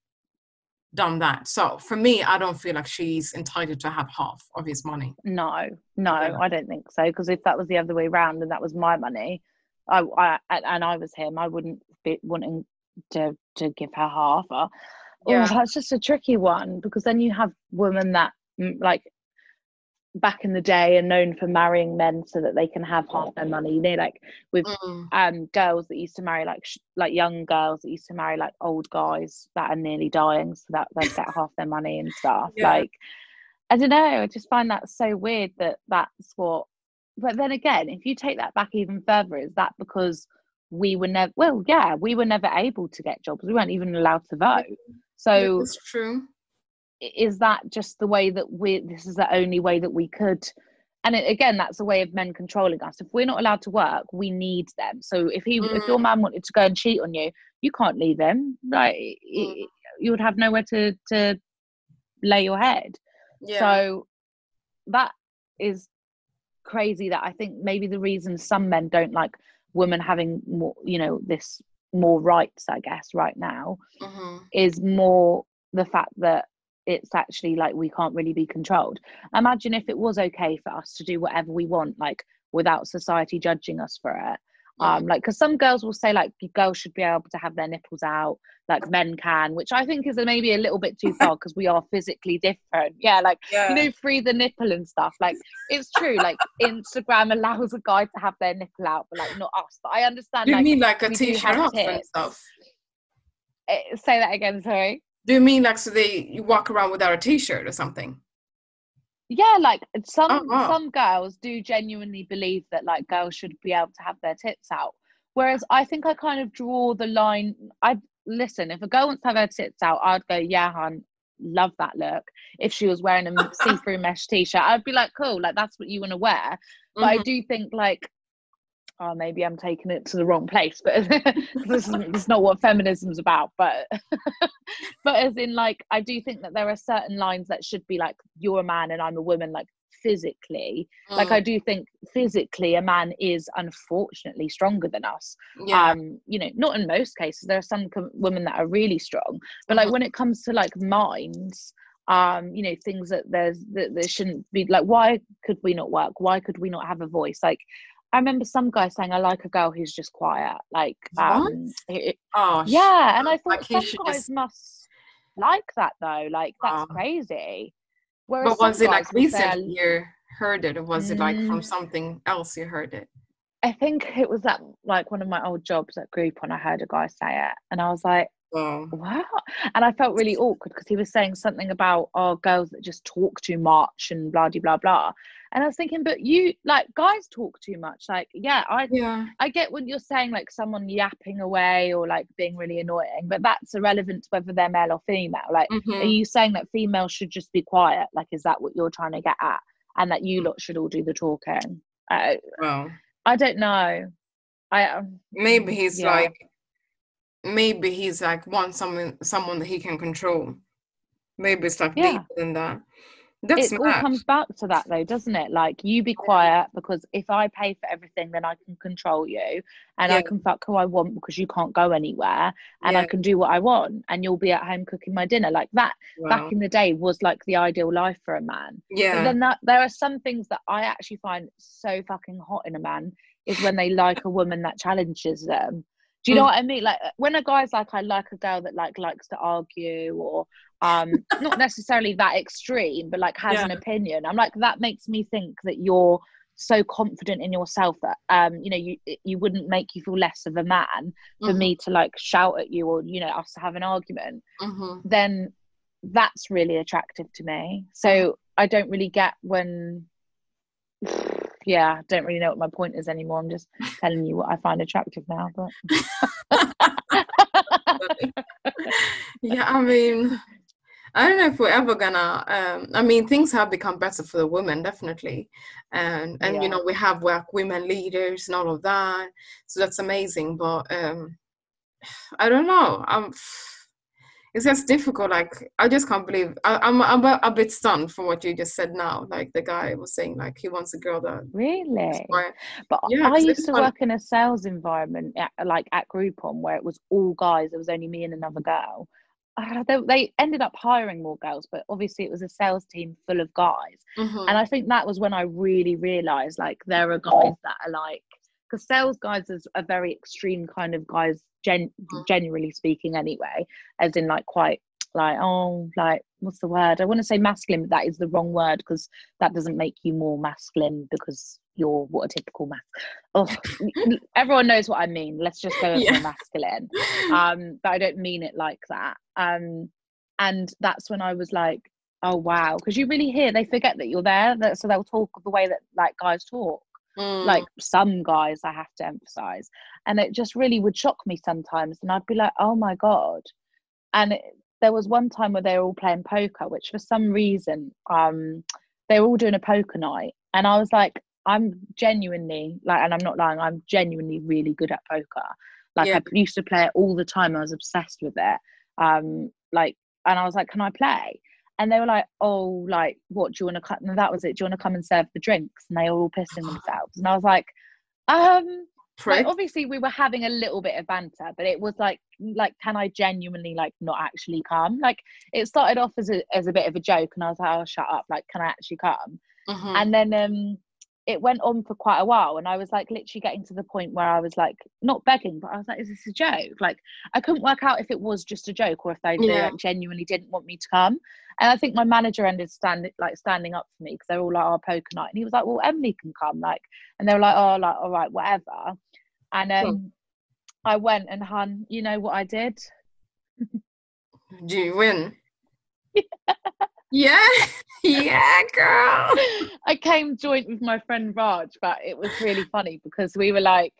done that. So for me, I don't feel like she's entitled to have half of his money. No, no, yeah. I don't think so. Because if that was the other way around and that was my money, I, I and I was him, I wouldn't be wanting to to give her half. Or, yeah. Oh, that's just a tricky one because then you have women that mm, like back in the day are known for marrying men so that they can have half their money. You know, like with mm. um girls that used to marry like sh- like young girls that used to marry like old guys that are nearly dying so that they get half their money and stuff. Yeah. Like I don't know. I just find that so weird that that's what. But then again, if you take that back even further, is that because we were never well, yeah, we were never able to get jobs. We weren't even allowed to vote. So it's true is that just the way that we this is the only way that we could and it, again that's a way of men controlling us if we're not allowed to work we need them so if he mm. if your mm. man wanted to go and cheat on you you can't leave him like mm. you would have nowhere to to lay your head yeah. so that is crazy that i think maybe the reason some men don't like women having more you know this more rights i guess right now mm-hmm. is more the fact that it's actually like we can't really be controlled. Imagine if it was okay for us to do whatever we want, like without society judging us for it. Um, like because some girls will say like girls should be able to have their nipples out like men can, which I think is maybe a little bit too far because we are physically different. Yeah, like yeah. you know, free the nipple and stuff. Like it's true. Like Instagram allows a guy to have their nipple out, but like not us. But I understand. You like, mean like a t-shirt off and stuff? Eh, say that again. Sorry. Do you mean like so they you walk around without a t-shirt or something? Yeah, like some oh, wow. some girls do genuinely believe that like girls should be able to have their tits out. Whereas I think I kind of draw the line. I listen, if a girl wants to have her tits out, I'd go, yeah, hun, love that look. If she was wearing a see-through mesh t-shirt, I'd be like, cool, like that's what you want to wear. But mm-hmm. I do think like oh, maybe I'm taking it to the wrong place, but this, is, this is not what feminism's about. But but as in, like, I do think that there are certain lines that should be like, you're a man and I'm a woman, like physically. Mm. Like, I do think physically, a man is unfortunately stronger than us. Yeah. Um, you know, not in most cases. There are some com- women that are really strong, but like mm-hmm. when it comes to like minds um you know things that there's that there shouldn't be like why could we not work why could we not have a voice like I remember some guy saying, "I like a girl who's just quiet." Like, um, it, oh, yeah, and I thought like some guys just... must like that though. Like, that's oh. crazy. Whereas but was it like recent you heard it, or was mm, it like from mm. something else you heard it? I think it was at like one of my old jobs at Groupon. I heard a guy say it, and I was like, Oh. What? And I felt really awkward because he was saying something about our oh, girls that just talk too much and blah, blah blah blah. And I was thinking, but you like guys talk too much. Like, yeah, I yeah. I get what you're saying, like someone yapping away or like being really annoying, but that's irrelevant to whether they're male or female. Like, mm-hmm. are you saying that females should just be quiet? Like, is that what you're trying to get at? And that you lot should all do the talking? I, Well, I don't know. I um, maybe he's Yeah. like, maybe he's like wants someone someone that he can control. Maybe it's like Yeah. deeper than that. That's it all comes back to that though, doesn't it? Like you be quiet because if I pay for everything, then I can control you and I can fuck who I want because you can't go anywhere and I can do what I want and you'll be at home cooking my dinner. Like that Wow. back in the day was like the ideal life for a man. But yeah. then that there are some things that I actually find so fucking hot in a man is when they like a woman that challenges them. Do you know Mm. what I mean? Like when a guy's like, I like a girl that like likes to argue or um not necessarily that extreme, but like has an opinion. I'm like, that makes me think that you're so confident in yourself that um you know you you wouldn't make you feel less of a man for Mhm, me to like shout at you or you know us to have an argument mhm. then that's really attractive to me. So I don't really get when, yeah, I don't really know what my point is anymore. I'm just telling you what I find attractive now. But yeah, I mean, I don't know if we're ever gonna. Um, I mean, things have become better for the women, definitely, and and Yeah. you know we have work women leaders and all of that, so that's amazing. But um, I don't know. I'm. It's just difficult. Like I just can't believe. I, I'm I'm a, bit stunned from what you just said now. Like the guy was saying, like he wants a girl that really, but Yeah, I used to want- work in a sales environment, at, like at Groupon, where it was all guys. There was only me and another girl. Uh, they, they ended up hiring more girls, but obviously it was a sales team full of guys. Mhm. and I think that was when I really realized like there are guys that are like because sales guys is a very extreme kind of guys gen- Mhm. generally speaking anyway as in like quite like oh like what's the word I want to say masculine but that is the wrong word because that doesn't make you more masculine because you're what a typical mas oh everyone knows what I mean. Let's just go Yeah. masculine. Um but i don't mean it like that. Um and that's when i was like oh wow. Because you really hear they forget that you're there that, so they'll talk the way that like guys talk. Mm, like some guys i have to emphasize. And it just really would shock me sometimes and i'd be like oh my god. And it, there was one time where they were all playing poker which for some reason um they were all doing a poker night and i was like i'm genuinely like and i'm not lying i'm genuinely really good at poker. Like Yeah. i used to play it all the time i was obsessed with it. Um like and i was like can i play? And they were like oh like what do you want to cut and that was it do you want to come and serve the drinks? And they were all pissing themselves. And i was like um like obviously we were having a little bit of banter but it was like like can i genuinely like not actually come? Like it started off as a, as a bit of a joke and i was like oh shut up like can i actually come? Mhm. and then um it went on for quite a while and i was like literally getting to the point where i was like not begging but i was like is this a joke like i couldn't work out if it was just a joke or if they, Yeah. like, genuinely didn't want me to come and i think my manager ended stand like standing up for me because they were all like oh poker night and he was like well emily can come like and they were like oh like all right whatever and um Cool. i went and hun you know what i did Do you win? Yeah, yeah, Yeah, girl. I came joint with my friend Raj, but it was really funny because we were like,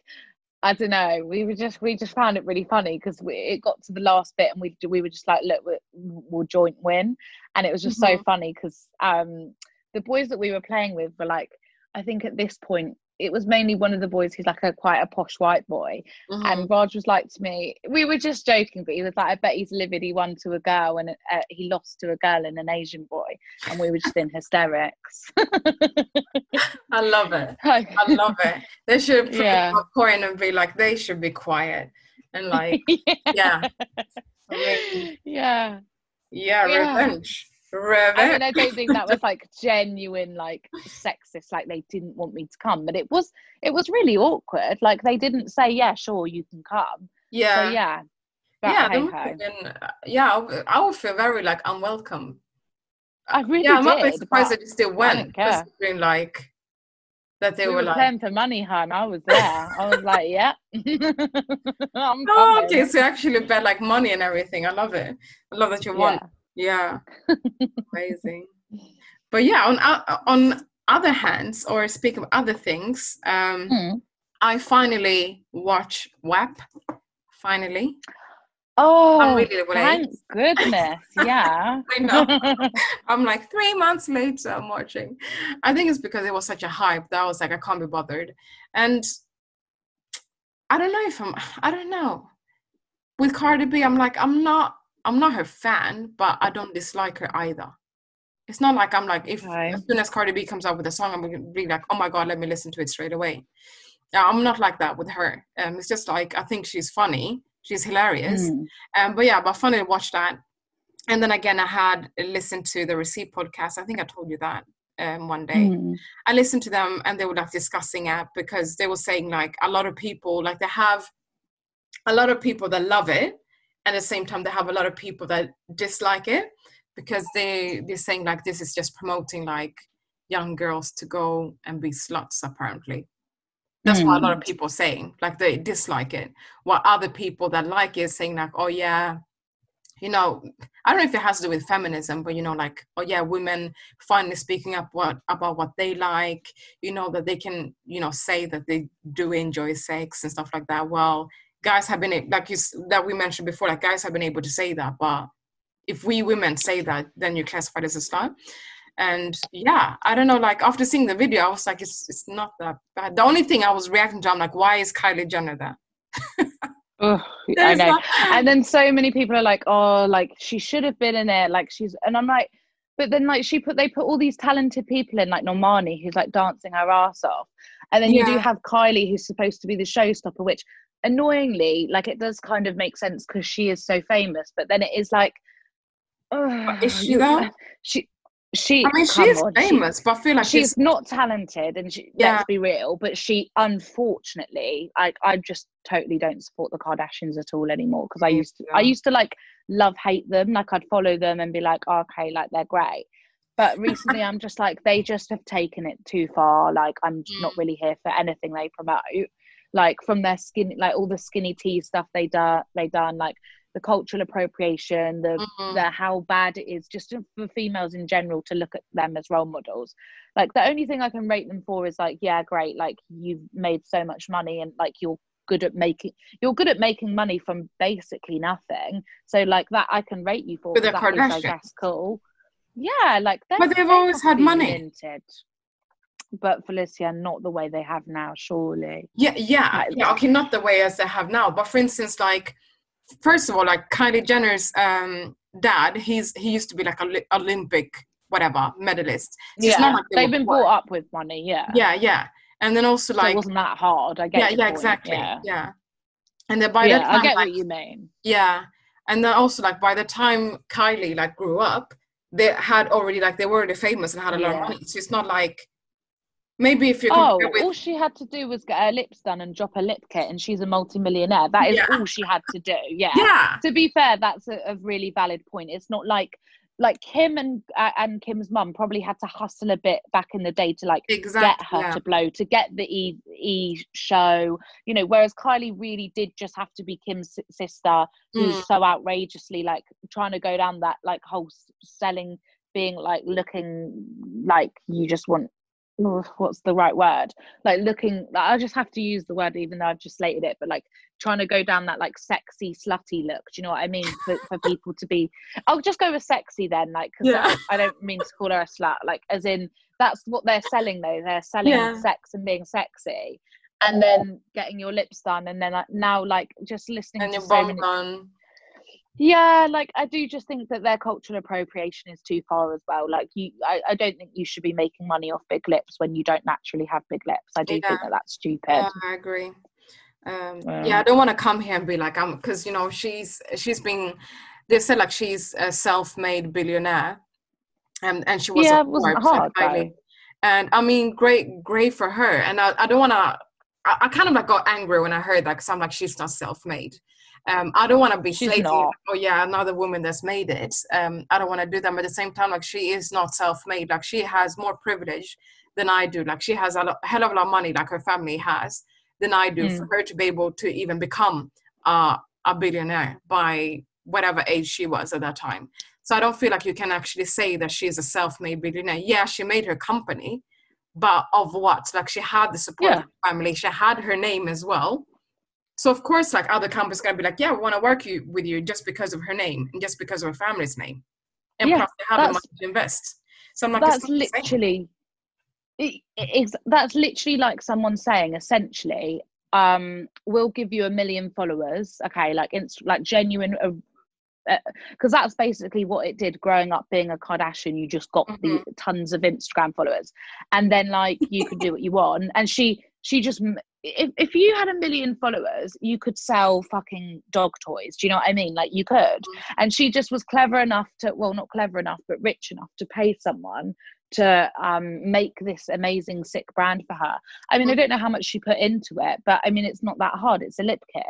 I don't know, we were just we just found it really funny because it got to the last bit and we we were just like, look, we- we'll joint win, and it was just so Mhm. funny because um the boys that we were playing with were like, I think at this point it was mainly one of the boys who's like a quite a posh white boy, Mhm. and Raj was like to me, we were just joking, but he was like, I bet he's livid he won to a girl and uh, he lost to a girl and an Asian boy. And we were just in hysterics. I love it. I love it. They should put Yeah. and be like, they should be quiet and like, yeah, yeah. yeah, Yeah. revenge, I mean, I don't think that was like genuine, like sexist, like they didn't want me to come, but it was, it was really awkward. Like they didn't say, yeah, sure, you can come. yeah, So yeah, but yeah, hey they must ho. have been- uh, yeah. I would- I would feel very like unwelcome. I really yeah, I'm not did. surprised that you still went. Considering like that they we were, were like, playing for money, hun. I was there. I was like, yeah. I'm oh, coming. okay, so you actually bet like money and everything. I love it. I love that you won. Yeah. Yeah, amazing. But yeah, on on other hands, or speak of other things, um, Mm. I finally watch WAP. Finally, Oh, I'm really late. thank goodness. Yeah. I know. I'm like three months later, I'm watching. I think it's because it was such a hype that I was like, I can't be bothered. And I don't know if I'm, I don't know. With Cardi B, I'm like, I'm not, I'm not her fan, but I don't dislike her either. It's not like I'm like, if Okay. as soon as Cardi B comes out with a song, I'm gonna be like, oh my God, let me listen to it straight away. Yeah, I'm not like that with her. Um, it's just like, I think she's funny. She's hilarious. Mm. Um, but yeah, but funny to watch that. And then again, I had listened to the Receipt podcast. I think I told you that um, one day. Mm. I listened to them and they were like discussing it because they were saying like a lot of people, like they have a lot of people that love it. And at the same time, they have a lot of people that dislike it because they, they're saying like this is just promoting like young girls to go and be sluts, apparently. That's what a lot of hmm. people are saying. Like they dislike it. While other people that like it saying like, oh yeah, you know, I don't know if it has to do with feminism, but you know, like, oh yeah, women finally speaking up what about what they like, you know, that they can, you know, say that they do enjoy sex and stuff like that. Well, guys have been like you that we mentioned before, like guys have been able to say that, but if we women say that, then you're classified as a slut. And yeah, I don't know. Like after seeing the video, I was like, it's it's not that bad. The only thing I was reacting to, I'm like, why is Kylie Jenner there? Ugh, I know. not- And then so many people are like, oh, like she should have been in it. Like she's, and I'm like, but then like she put, they put all these talented people in, like Normani, who's like dancing her ass off. And then you do have Kylie, who's supposed to be the showstopper, which annoyingly, like it does kind of make sense because she is so famous. But then it is like, oh, is she though? She, she, I mean, come she's on, she- famous, but I feel like she's she's not talented and she, Yeah. let's be real but she unfortunately I, I just totally don't support the kardashians at all anymore because i used to i used to like love hate them like i'd follow them and be like oh, okay like they're great but recently i'm just like they just have taken it too far like i'm not Mm. really here for anything they promote like from their skin like all the skinny tea stuff they done they done like the cultural appropriation the Mhm. the how bad it is just for females in general to look at them as role models like the only thing i can rate them for is like yeah great like you've made so much money and like you're good at making you're good at making money from basically nothing so like that i can rate you for 'cause that is, I guess cool yeah like But they've always had money. minted. But felicia not the way they have now surely Yeah, yeah, Like- yeah. Okay, not the way as they have now, but for instance, like first of all, like Kylie Jenner's um, dad, he's he used to be like a Oli- Olympic whatever medalist. So yeah like they they've been poor. brought up with money yeah Yeah, yeah, and then also so it like wasn't that hard i get yeah, yeah, point, exactly, yeah. yeah, And then by yeah that time, i get like, what you mean yeah, and then also like by the time Kylie like grew up, they had already like they were already famous and had a lot Yeah. of money. So it's not like maybe if you Oh, with all she had to do was get her lips done and drop a lip kit, and she's a multimillionaire. That is Yeah. all she had to do. Yeah. yeah, To be fair, that's a, a really valid point. It's not like like Kim and uh, and Kim's mum probably had to hustle a bit back in the day to like exactly, get her yeah. to blow to get the E E show. You know, whereas Kylie really did just have to be Kim's sister, who's Mm. so outrageously like trying to go down that like whole selling being like looking like you just want what's the right word like looking like, i just have to use the word even though i've just slated it but like trying to go down that like sexy slutty look do you know what i mean for, for people to be i'll just go with sexy then like because Yeah. I, I don't mean to call her a slut like as in that's what they're selling though they're selling Yeah. sex and being sexy and then getting your lips done and then like, now like just listening and to your so bum many done. Yeah like i do just think that their cultural appropriation is too far as well like you i, I don't think you should be making money off big lips when you don't naturally have big lips i do Yeah. think that that's stupid Yeah, I agree. Um, Yeah. yeah, I don't want to come here and be like I'm because you know she's she's been they said like she's a self-made billionaire, and and she was yeah wasn't hard highly- and I mean great great for her, and I, I don't want to. I, I kind of like got angry when I heard that because I'm like she's not self-made. Um, I don't want to be She's slating. not. like, Oh yeah, another woman that's made it. Um, I don't want to do that. But at the same time, like she is not self-made. Like she has more privilege than I do. Like she has a, hell of a lot of money, like her family has, than I do. Mm. For her to be able to even become uh, a billionaire by whatever age she was at that time. So I don't feel like you can actually say that she's a self-made billionaire. Yeah, she made her company, but of what? Like she had the support of Yeah. her family. She had her name as well. So of course, like other companies gonna be like, yeah, we want to work you with you just because of her name and just because of her family's name, and Yeah, plus they have the money to invest. So I'm like, that's the literally it, it's, that's literally like someone saying essentially um we'll give you a million followers okay like it's like genuine because that's basically what it did growing up being a kardashian you just got the Mhm. tons of instagram followers and then like you can do what you want and she she just if, if you had a million followers you could sell fucking dog toys. Do you know what i mean? Like you could. And she just was clever enough to well not clever enough but rich enough to pay someone to um, make this amazing sick brand for her. I mean i don't know how much she put into it but i mean it's not that hard. It's a lip kit.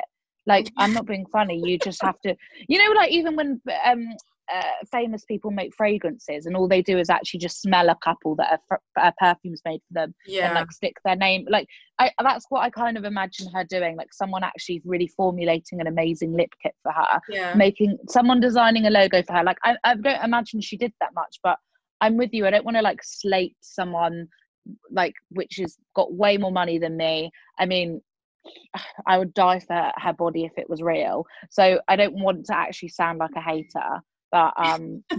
Like i'm not being funny. You just have to you know like even when um uh, famous people make fragrances and all they do is actually just smell a couple that are fr- uh, perfumes made for them Yeah. and like stick their name like I, that's what i kind of imagine her doing like someone actually really formulating an amazing lip kit for her yeah. making someone designing a logo for her like I, I don't imagine she did that much but i'm with you i don't want to like slate someone like which has got way more money than me i mean i would die for her body if it was real so i don't want to actually sound like a hater but um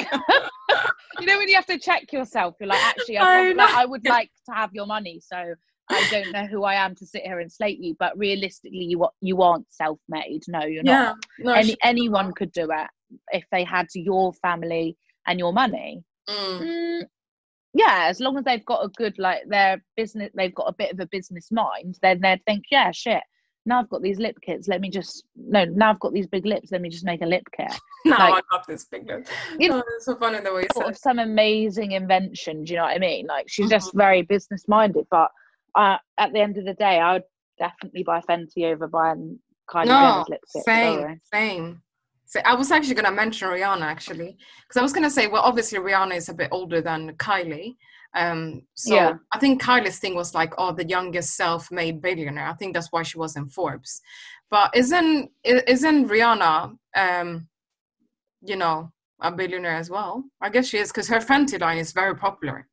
you know when you have to check yourself you're like actually I I, know. like, I would like to have your money so I don't know who I am to sit here and slate you, but realistically, you you aren't self-made. No, you're yeah. not. No, Any, she- anyone could do it if they had your family and your money. Mm. Mm, yeah, as long as they've got a good like their business, they've got a bit of a business mind. Then they'd think, yeah, shit. Now I've got these lip kits. Let me just no. Now I've got these big lips. Let me just make a lip kit. Now like- I got this big note. You Oh, it's so in the way Sort of some amazing invention. Do you know what I mean? Like she's Mm-hmm. just very business minded. But uh, at the end of the day, I would definitely buy Fenty over buying Kylie No, Jenner's lip kit. same, same. So I was actually gonna mention Rihanna actually, because I was gonna say, well, obviously Rihanna is a bit older than Kylie. Um, so Yeah. I think Kylie's thing was like, oh, the youngest self-made billionaire. I think that's why she was in Forbes. But isn't isn't Rihanna, um, you know, a billionaire as well? I guess she is because her Fenty line is very popular.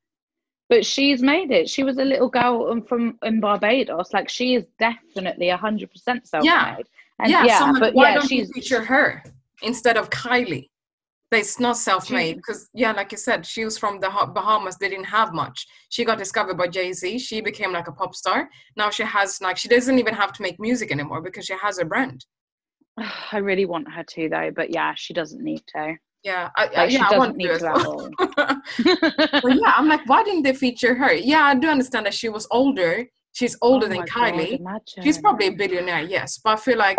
But she's made it. She was a little girl from in Barbados. Like she is definitely hundred percent self-made. And yeah, yeah, so like, but why yeah, don't she's you feature her instead of Kylie? That's not self-made because yeah, like you said, she was from the Bahamas. They didn't have much. She got discovered by Jay Z. She became like a pop star. Now she has like she doesn't even have to make music anymore because she has a brand. I really want her to though, but yeah, she doesn't need to. Yeah, I, I- Like, yeah, I want to as to at well. all. but yeah, I'm like, why didn't they feature her? Yeah, I do understand that she was older. She's older Oh than God, Kylie. imagine. She's probably a billionaire, yes. But I feel like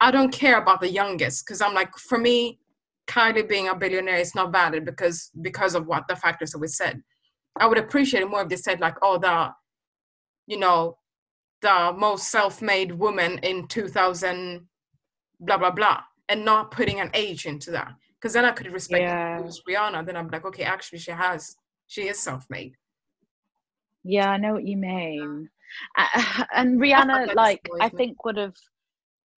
I don't care about the youngest because I'm like, for me, Kylie being a billionaire is not valid because because of what the factors that we said. I would appreciate it more if they said like, oh, the, you know, the most self-made woman in 2000, blah blah blah, and not putting an age into that. Because then I could respect. Yeah. It was Rihanna. Then I'm like, okay, actually, she has, she is self-made. Yeah, I know what you mean. Uh, and Rihanna, like, I think would have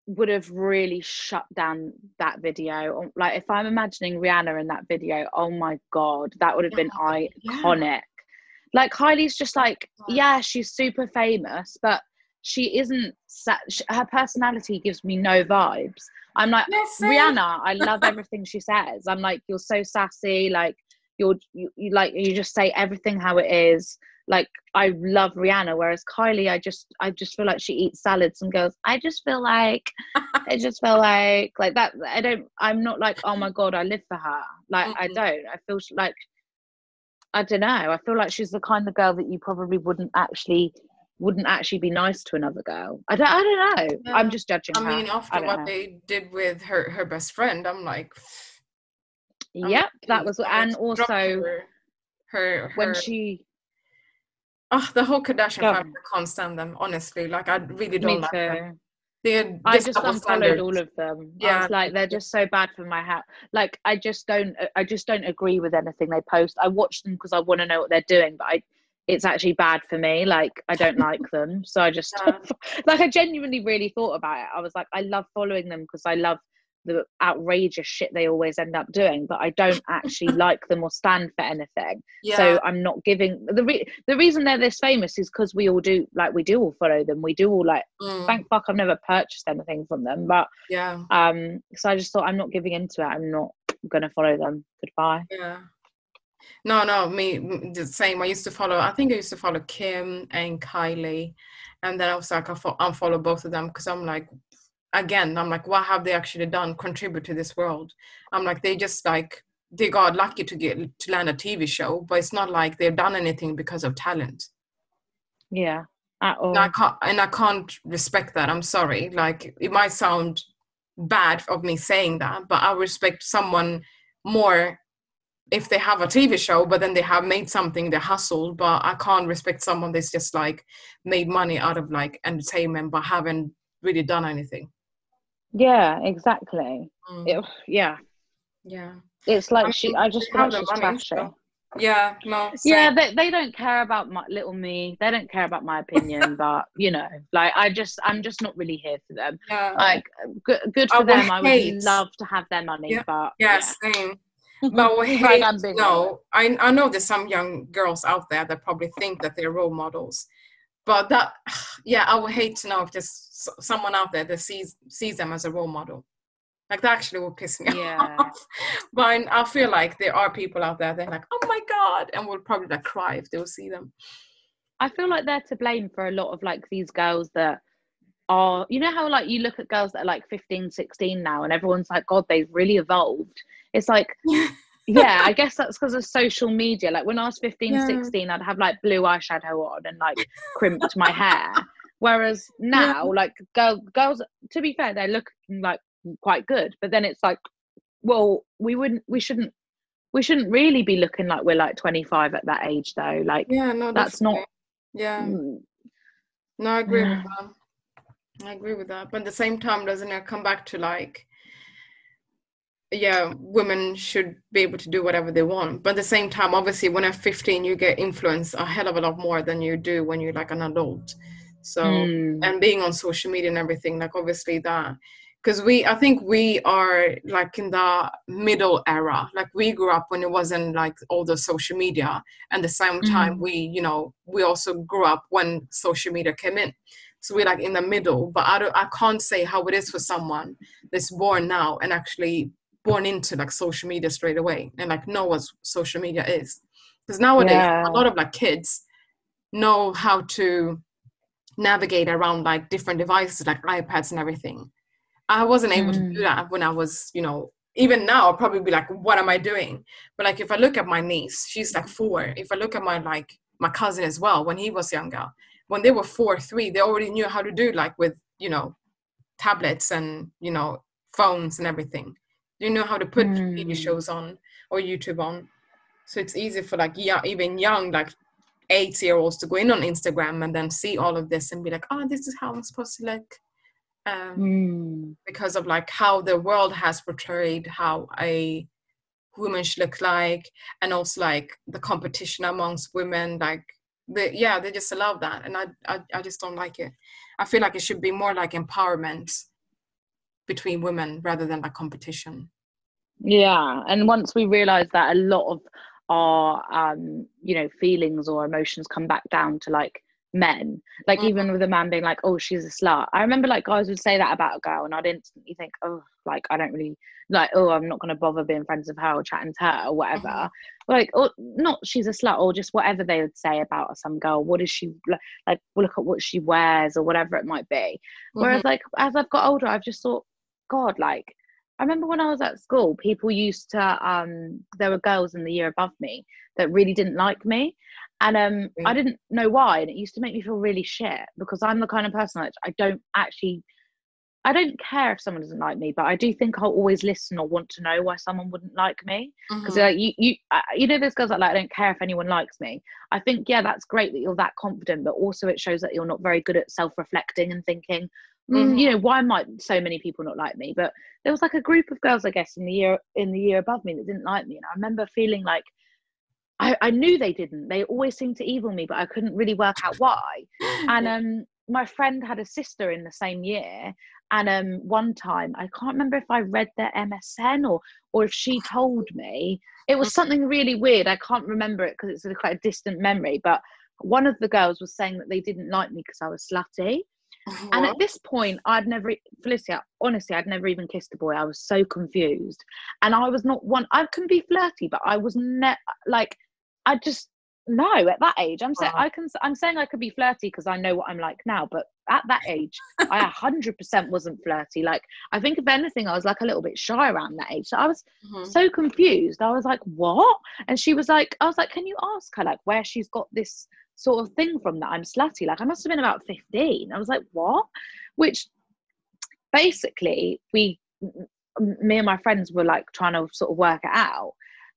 would have really shut down that video. Um, Like, if I'm imagining Rihanna in that video, oh my god, that would have been Yeah. iconic. Like, Kylie's just like, Yeah. she's super famous, but she isn't. Her personality gives me no vibes. I'm like. Rihanna, I love everything she says. I'm like, you're so sassy. Like, you're you, you like you just say everything how it is. Like, I love Rihanna, whereas Kylie, I just I just feel like she eats salads and goes. I just feel like I just feel like like that. I don't. I'm not like, oh my god, I live for her. Like, I Mhm. don't. I feel like I don't know. I feel like she's the kind of girl that you probably wouldn't actually wouldn't actually be nice to another girl. I don't. I don't know. Yeah. I'm just judging I her. mean, after what know. they did with her her best friend, I'm like, I'm Yep, that was, and also her, her, when she. Oh, the whole Kardashian Go family I can't stand them. Honestly, like I really don't like them. too. They're I just unfollowed standards. all of them. Yeah, like, they're just so bad for my hat. Like, I just don't. I just don't agree with anything they post. I watch them because I want to know what they're doing, but I, it's actually bad for me. Like, I don't like them, so I just Yeah. like. I genuinely really thought about it. I was like, I love following them because I love the outrageous shit they always end up doing, but I don't actually like them or stand for anything. Yeah. So I'm not giving the re- the reason they're this famous is because we all do like we do all follow them. We do all like mm. thank fuck I've never purchased anything from them, but yeah. Um. So I just thought I'm not giving into it. I'm not gonna follow them. Goodbye. Yeah. No, no, me the same. I used to follow. I think I used to follow Kim and Kylie, and then I was like, I unfollow both of them because I'm like, again, I'm like, what have they actually done? Contribute to this world? I'm like, they just like they got lucky to get to land a TV show, but it's not like they've done anything because of talent. Yeah, at all. And I can't, and I can't respect that. I'm sorry. Like it might sound bad of me saying that, but I respect someone more if they have a TV show, but then they have made something, they hustled. But I can't respect someone that's just like made money out of like entertainment, but haven't really done anything. Yeah, exactly. Mm. It, yeah, yeah. It's like I she. I just feel like she's trashing. So. Yeah, no. Same. Yeah, they they don't care about my little me. They don't care about my opinion, but you know, like I just I'm just not really here for them. Yeah. Like good, good for I them. I would love to have their money, yeah. but yeah, yeah. same. But we hate, no, I, I know there's some young girls out there that probably think that they're role models. But that, yeah, I would hate to know if there's someone out there that sees sees them as a role model. Like that actually will piss me yeah. off. but I feel like there are people out there that are like, oh my god, and will probably like cry if they will see them. I feel like they're to blame for a lot of like these girls that are, you know how like you look at girls that are like 15, 16 now, and everyone's like, God, they've really evolved. It's like, yeah, I guess that's because of social media. Like when I was 15, yeah. 16, I'd have like blue eyeshadow on and like crimped my hair. Whereas now, yeah. like girl, girls, to be fair, they look like quite good, but then it's like, well, we wouldn't, we shouldn't, we shouldn't really be looking like we're like 25 at that age, though. Like, yeah, no, that's not. Yeah. Mm, no, I agree with that. I agree with that. But at the same time, doesn't it come back to like, yeah, women should be able to do whatever they want. But at the same time, obviously, when you're 15, you get influenced a hell of a lot more than you do when you're like an adult. So, mm. and being on social media and everything, like obviously that, because we, I think we are like in the middle era. Like we grew up when it wasn't like all the social media, and the same time mm. we, you know, we also grew up when social media came in. So we're like in the middle. But I don't, I can't say how it is for someone that's born now and actually born into like social media straight away and like know what social media is because nowadays yeah. a lot of like kids know how to navigate around like different devices like ipads and everything i wasn't able mm. to do mm. that when i was you know even now i'll probably be like what am i doing but like if i look at my niece she's like four if i look at my like my cousin as well when he was younger when they were four three they already knew how to do like with you know tablets and you know phones and everything you know how to put mm. TV shows on or YouTube on. So it's easy for like yeah, even young like eight year olds to go in on Instagram and then see all of this and be like, oh, this is how I'm supposed to look. Um, mm. Because of like how the world has portrayed how a woman should look like, and also like the competition amongst women, like the yeah, they just love that, and I, I I just don't like it. I feel like it should be more like empowerment between women rather than a competition yeah and once we realize that a lot of our um you know feelings or emotions come back down to like men like mm-hmm. even with a man being like oh she's a slut i remember like guys would say that about a girl and i'd instantly think oh like i don't really like oh i'm not going to bother being friends with her or chatting to her or whatever mm-hmm. like or not she's a slut or just whatever they would say about some girl what is she like, like look at what she wears or whatever it might be mm-hmm. whereas like as i've got older i've just thought God, like I remember when I was at school, people used to um there were girls in the year above me that really didn't like me. And um mm. I didn't know why. And it used to make me feel really shit because I'm the kind of person that I don't actually I don't care if someone doesn't like me, but I do think I'll always listen or want to know why someone wouldn't like me. Because mm-hmm. like you, you, uh, you know, there's girls that like I don't care if anyone likes me. I think yeah, that's great that you're that confident, but also it shows that you're not very good at self-reflecting and thinking, mm. you know why might so many people not like me but there was like a group of girls i guess in the year in the year above me that didn't like me and i remember feeling like I, I knew they didn't they always seemed to evil me but i couldn't really work out why and um my friend had a sister in the same year And um, one time, I can't remember if I read their MSN or or if she told me. It was something really weird. I can't remember it because it's a, quite a distant memory. But one of the girls was saying that they didn't like me because I was slutty. What? And at this point, I'd never, Felicia, honestly, I'd never even kissed a boy. I was so confused. And I was not one, I can be flirty, but I was not like, I just, no, at that age, I'm saying, I can, I'm saying I could be flirty because I know what I'm like now. But at that age, I 100% wasn't flirty. Like, I think if anything, I was like a little bit shy around that age. So I was mm-hmm. so confused. I was like, what? And she was like, I was like, can you ask her, like, where she's got this sort of thing from that I'm slutty. Like I must have been about 15. I was like, what? Which basically we me and my friends were like trying to sort of work it out.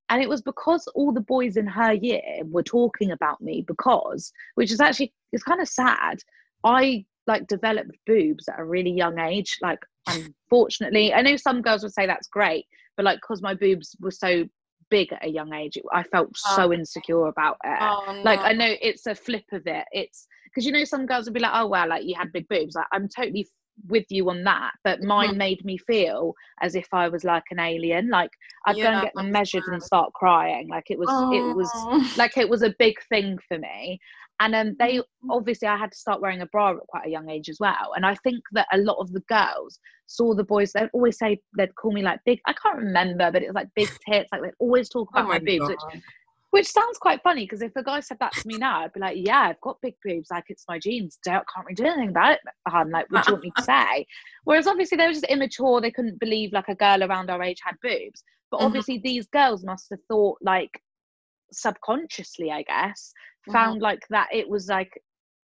And it was because all the boys in her year were talking about me because, which is actually it's kind of sad. I like developed boobs at a really young age. Like unfortunately, I know some girls would say that's great, but like because my boobs were so big at a young age i felt oh. so insecure about it oh, no. like i know it's a flip of it it's because you know some girls would be like oh well like you had big boobs like i'm totally with you on that but mine mm-hmm. made me feel as if i was like an alien like i'd yeah, go and get them measured and start crying like it was oh. it was like it was a big thing for me and um, they mm-hmm. obviously i had to start wearing a bra at quite a young age as well and i think that a lot of the girls saw the boys they'd always say they'd call me like big i can't remember but it was like big tits like they'd always talk about oh my, my boobs which, which sounds quite funny because if a guy said that to me now i'd be like yeah i've got big boobs like it's my genes don't can't really do anything about it hun like what do you want me to say whereas obviously they were just immature they couldn't believe like a girl around our age had boobs but mm-hmm. obviously these girls must have thought like subconsciously i guess mm-hmm. Found mm-hmm. like that it was like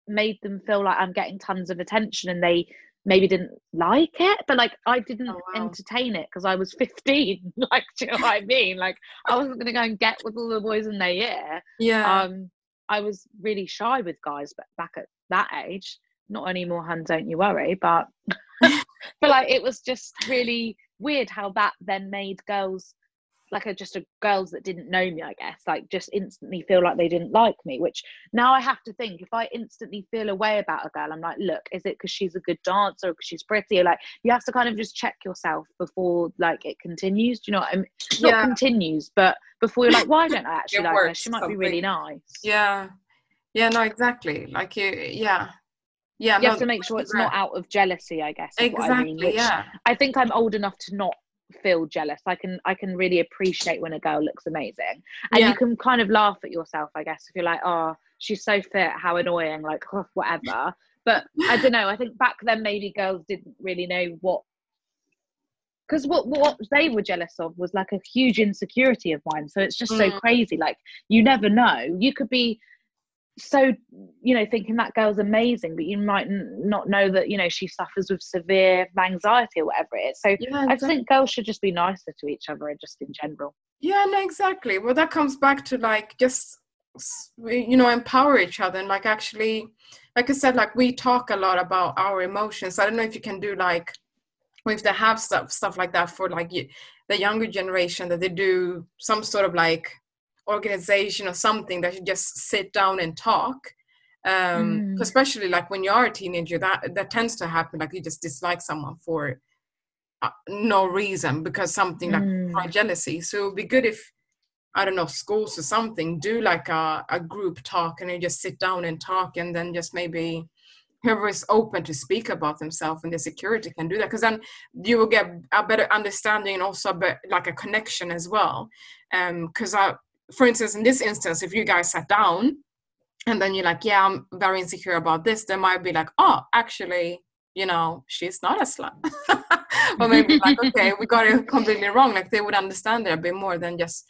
made them feel like i'm getting tons of attention and they maybe didn't like it but like i didn't oh, wow. entertain it because i was 15 like do you know what i mean like i wasn't to go and get with all the boys in their year yeah um i was really shy with guys but back at that age not anymore hun don't you worry but but like it was just really weird how that then made girls like a just a girls that didn't know me i guess like just instantly feel like they didn't like me which now i have to think if i instantly feel a way about a girl i'm like look is it because she's a good dancer or because she's pretty? Or like you have to kind of just check yourself before like it continues do you know what i mean? Yeah. not continues but before you're like why don't i actually like her? She might something. be really nice. Yeah. Yeah no exactly. Like you yeah. Yeah you no, have to make sure it's not out of jealousy i guess exactly I mean, yeah. I think i'm old enough to not feel jealous. I can i can really appreciate when a girl looks amazing. And yeah. you can kind of laugh at yourself i guess if you're like oh she's so fit how annoying like oh, whatever. But i don't know i think back then maybe girls didn't really know what because what what they were jealous of was like a huge insecurity of mine. So it's just mm. so crazy like you never know. You could be so you know thinking that girl's amazing but you might n- not know that you know she suffers with severe anxiety or whatever it is. So yeah, exactly. i think girls should just be nicer to each other and just in general. Yeah no exactly. Well that comes back to like just you know empower each other and like actually like i said like we talk a lot about our emotions. I don't know if you can do like if they have stuff stuff like that for like the younger generation that they do some sort of like organization or something that you just sit down and talk um mm. especially like when you are a teenager that that tends to happen like you just dislike someone for uh, no reason because something like mm. jealousy so it would be good if i don't know schools or something do like a, a group talk and you just sit down and talk and then just maybe whoever is open to speak about themselves and their security can do that because then you will get a better understanding and also a bit, like a connection as well because um, I for instance, in this instance, if you guys sat down and then you're like, yeah, I'm very insecure about this, they might be like, oh, actually, you know, she's not a slut. or maybe like, okay, we got it completely wrong. Like they would understand it a bit more than just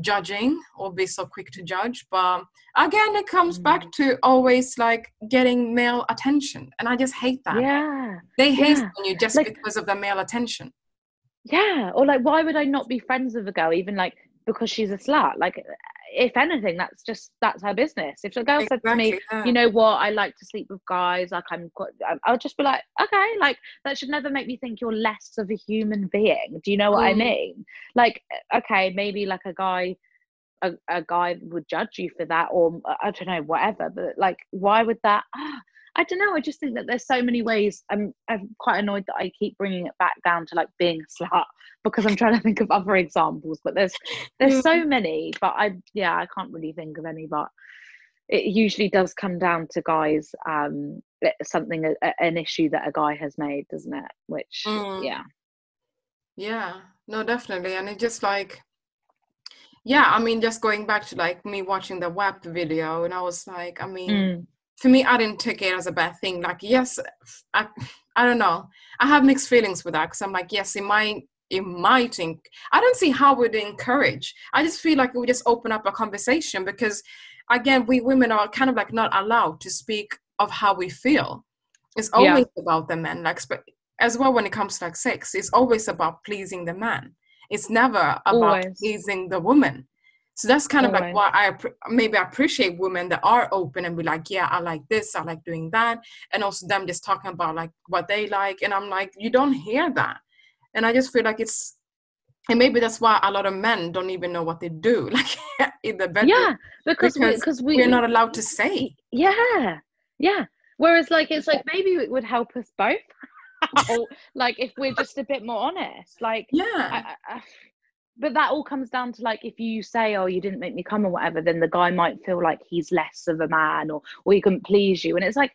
judging or be so quick to judge. But again, it comes back mm. to always like getting male attention. And I just hate that. Yeah. They hate yeah. you just like, because of the male attention. Yeah. Or like, why would I not be friends with a girl? Even like because she's a slut. Like, if anything, that's just that's her business. If a girl exactly, said to me, yeah. you know what, I like to sleep with guys, like I'm, quite, I'll just be like, okay, like that should never make me think you're less of a human being. Do you know what mm. I mean? Like, okay, maybe like a guy. A, a guy would judge you for that or i don't know whatever but like why would that I don't know. I just think that there's so many ways. I'm I'm quite annoyed that I keep bringing it back down to like being a slut because I'm trying to think of other examples. But there's there's so many. But I yeah I can't really think of any. But it usually does come down to guys um something a, an issue that a guy has made, doesn't it? Which mm. yeah yeah no definitely and it just like yeah i mean just going back to like me watching the WAP video and i was like i mean mm. For me i didn't take it as a bad thing. Like yes i i don't know. I have mixed feelings with that because i'm like yes it might it might think i don't see how we'd encourage. I just feel like it would just open up a conversation because again we women are kind of like not allowed to speak of how we feel. It's always yeah. about the men like as well when it comes to like sex it's always about pleasing the man. It's never about always. pleasing the woman so that's kind of like why i maybe I appreciate women that are open and be like yeah i like this i like doing that and also them just talking about like what they like and i'm like you don't hear that and i just feel like it's and maybe that's why a lot of men don't even know what they do like in the bedroom yeah because because we, we, we're not allowed to say. yeah yeah. Whereas like it's like maybe it would help us both. Like if we're just a bit more honest like yeah. I, I, but that all comes down to like if you say oh you didn't make me come or whatever then the guy might feel like he's less of a man or or he couldn't please you and it's like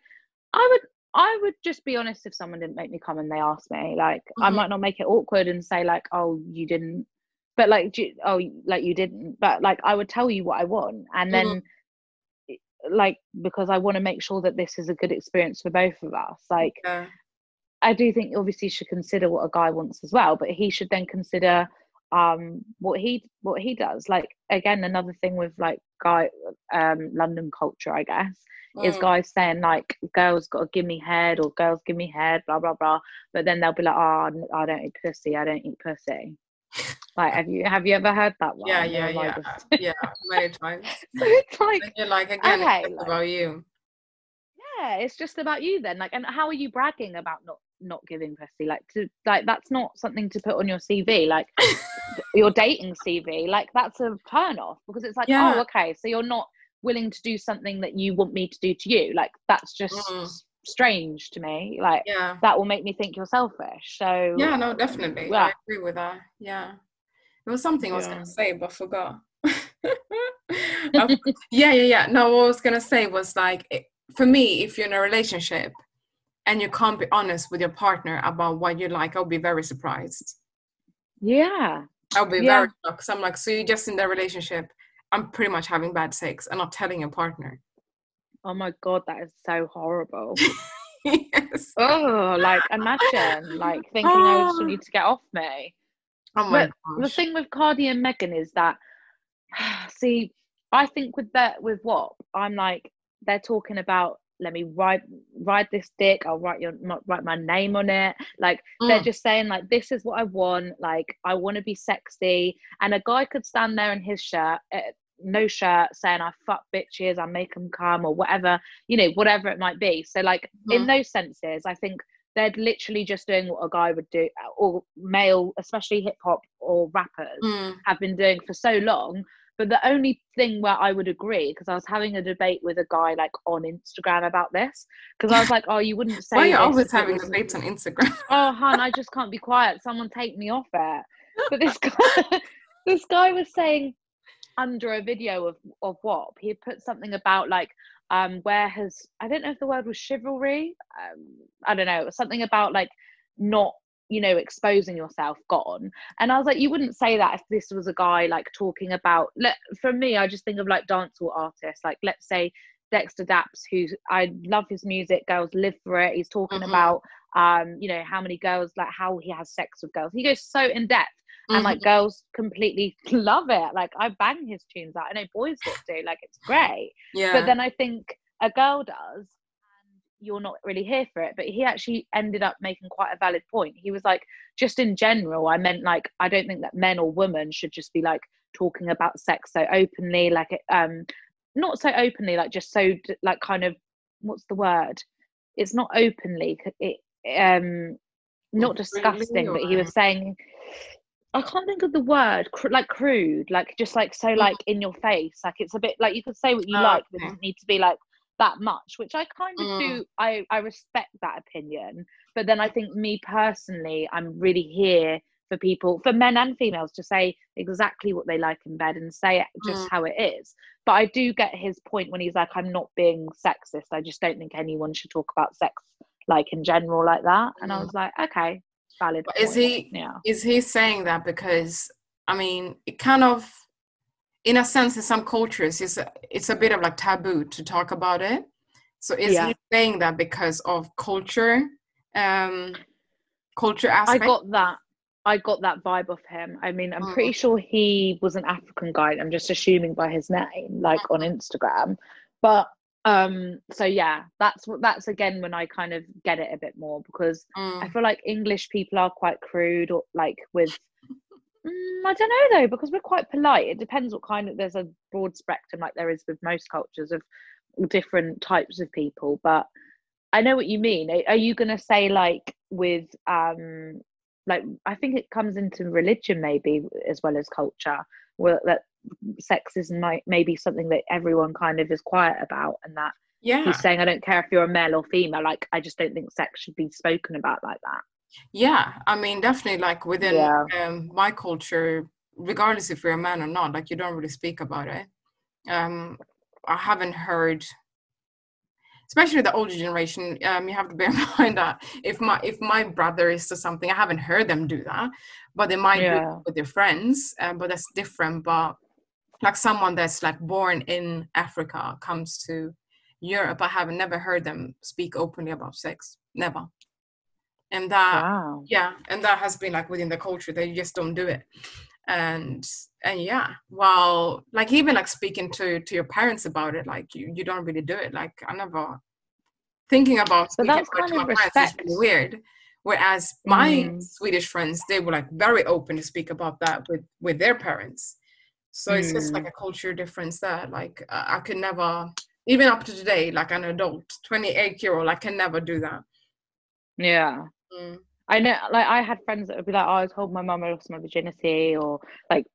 i would i would just be honest if someone didn't make me come and they asked me like mm-hmm. i might not make it awkward and say like oh you didn't but like you, oh like you didn't but like i would tell you what i want and then mm-hmm. like because i want to make sure that this is a good experience for both of us like yeah. I do think obviously you should consider what a guy wants as well, but he should then consider um what he what he does. Like again, another thing with like guy um London culture, I guess, mm. is guys saying like girls got to give me head or girls give me head, blah blah blah. But then they'll be like, oh, I don't eat pussy. I don't eat pussy. Like, have you have you ever heard that one? Yeah, yeah, yeah, yeah, many times. so it's like, and you're like again, okay, it's like, about you. Yeah, it's just about you then. Like, and how are you bragging about not not giving pussy like to like that's not something to put on your cv like your dating cv like that's a turn off because it's like yeah. oh okay so you're not willing to do something that you want me to do to you like that's just mm. strange to me like yeah. that will make me think you're selfish so yeah no definitely. Yeah. i agree with that. Yeah. It was something i was gonna say but forgot. Yeah yeah yeah. No what i was gonna say was like for me if you're in a relationship and you can't be honest with your partner about what you like, I'll be very surprised. Yeah. I'll be yeah. very shocked. Because I'm like, so you're just in the relationship. I'm pretty much having bad sex and not telling your partner. Oh my god, that is so horrible. yes. Oh, like imagine like thinking, oh, I just ah. need to get off me. Oh my but The thing with Cardi and Megan is that see, I think with that with what I'm like, they're talking about let me write write this dick i'll write your write my name on it like mm. they're just saying like this is what i want like i want to be sexy and a guy could stand there in his shirt uh, no shirt saying i fuck bitches i make them come or whatever you know whatever it might be so like mm. in those senses i think they're literally just doing what a guy would do or male especially hip hop or rappers mm. have been doing for so long but the only thing where I would agree, because I was having a debate with a guy like on Instagram about this, because I was like, "Oh, you wouldn't say." Why are you always having debates on Instagram? oh, hun, I just can't be quiet. Someone take me off it. But this guy, this guy was saying under a video of of what he had put something about like um where has I don't know if the word was chivalry. Um, I don't know something about like not you know exposing yourself gone and i was like you wouldn't say that if this was a guy like talking about let for me i just think of like dancehall artists. Like let's say Dexta Daps who i love his music girls live for it. He's talking mm-hmm. about um you know how many girls like how he has sex with girls. He goes so in depth. And mm-hmm. like girls completely love it. Like i bang his tunes out. I know boys do. Like it's great. Yeah. but then i think a girl does you're not really here for it. But he actually ended up making quite a valid point. He was like just in general i meant like i don't think that men or women should just be like talking about sex so openly like um not so openly like just so like kind of what's the word? It's not openly it um not disgusting but he was saying I can't think of the word cr- like crude, like just like so like in your face. Like it's a bit like you could say what you oh, like, but it doesn't need to be like that much, which I kind of Mm. do. I I respect that opinion, but then I think me personally, I'm really here for people, for men and females, to say exactly what they like in bed and say it just Mm. how it is. But I do get his point when he's like, I'm not being sexist. I just don't think anyone should talk about sex like in general like that. And I Mm. was like, okay, valid. But is he- Yeah. is he saying that because I mean it kind of in a sense in some cultures it's a, it's a bit of like taboo to talk about it so is Yeah. he saying that because of culture um culture I got that. I got that vibe of him. I mean, I'm Mm. pretty sure he was an African guy. I'm just assuming by his name, like on Mm-hmm. Instagram. But um, so yeah, that's what that's again when I kind of get it a bit more because Mm, I feel like English people are quite crude or like with mm, I don't know though, because we're quite polite. It depends what kind of there's a broad spectrum like there is with most cultures of different types of people, but I know what you mean. Are- Are you gonna say like with um like I think it comes into religion maybe as well as culture, where that sex is might maybe something that everyone kind of is quiet about and that yeah he's saying I don't care if you're a male or female, like I just don't think sex should be spoken about like that. Yeah i mean definitely like within Yeah. um my culture regardless if you're a man or not like you don't really speak about it um i haven't heard especially the older generation um you have to bear in mind that if my if my brother is to something i haven't heard them do that but they might do Yeah. it with their friends um, but that's different but like someone that's like born in africa comes to europe i have never heard them speak openly about sex never and that Wow. yeah and that has been like within the culture they just don't do it and and yeah while like even like speaking to to your parents about it like you you don't really do it like i never thinking about speaking that's about kind my of parents is really weird whereas my Mm. swedish friends they were like very open to speak about that with with their parents so it's just Mm. like a culture difference there like uh, i could never even up to today like an adult 28 year old i can never do that Yeah. Mm. I know, like, I had friends that would be like, oh, I told my mum I lost my virginity, or like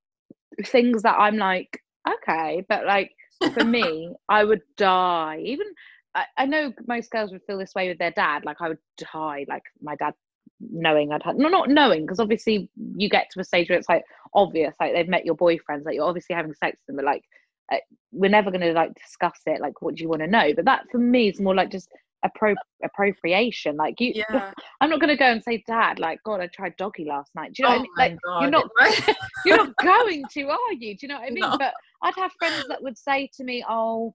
things that I'm like, okay, but like for me, I would die. Even I, I know most girls would feel this way with their dad, like, I would die, like, my dad knowing I'd had, no, not knowing, because obviously you get to a stage where it's like obvious, like, they've met your boyfriends, like, you're obviously having sex with them, but like, uh, we're never going to like discuss it, like, what do you want to know? But that for me is more like just appro- appropriation, like, you. yeah I'm not gonna go and say, Dad, like, God, I tried doggy last night. Do you know oh I mean? Like, you're God. not you're not going to, are you? Do you know what I mean? No. But I'd have friends that would say to me, Oh,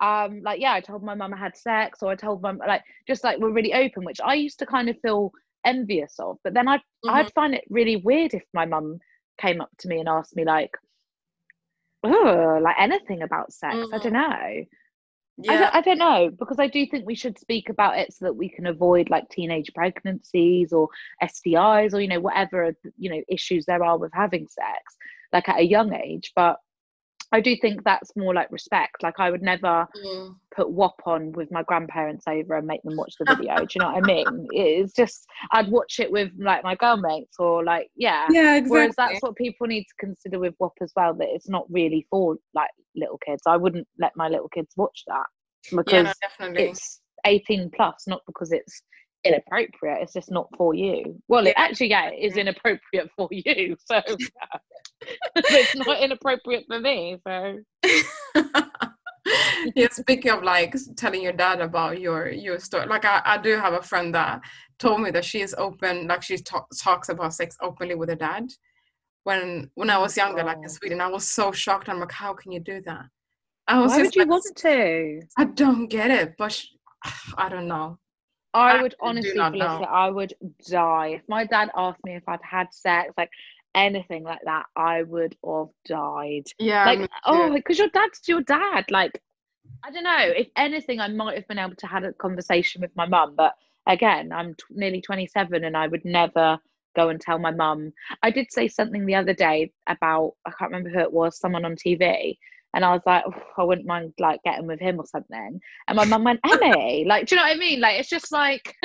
um, like, yeah, I told my mum I had sex, or I told mum like just like we're really open, which I used to kind of feel envious of. But then I'd Mhm. I'd find it really weird if my mum came up to me and asked me like, Oh, like anything about sex. I Mhm. don't know. I, don't, I don't know because I do think we should speak about it so that we can avoid like teenage pregnancies or STIs or you know whatever you know issues there are with having sex like at a young age but I do think that's more like respect like I would never put WAP on with my grandparents over and make them watch the video do you know what I mean it's just I'd watch it with like my girlmates or like yeah yeah exactly. Whereas that's what people need to consider with WAP as well, that it's not really for like little kids. I wouldn't let my little kids watch that yeah because no, definitely it's 18 plus, not because it's inappropriate. It's just not for you. Well, it actually, yeah, it is inappropriate for you. So it's not inappropriate for me. So yeah speaking of like telling your dad about your your story like I, I do have a friend that told me that she is open like she ta- talks about sex openly with her dad when when i was younger like in God. sweden i was so shocked i'm like how can you do that i was why would you like, want to? i don't get it but sh- i don't know I I would honestly, Felicity. I would die. If my dad asked me if I'd had sex, like anything like that, I would have died. yeah like oh because your dad's your dad like i don't know if anything i might have been able to have a conversation with my mum but again i'm t- nearly 27 and i would never go and tell my mum i did say something the other day about i can't remember who it was someone on tv and i was like "Oh, i wouldn't mind like getting with him or something and my mum went emmy like do you know what i mean like it's just like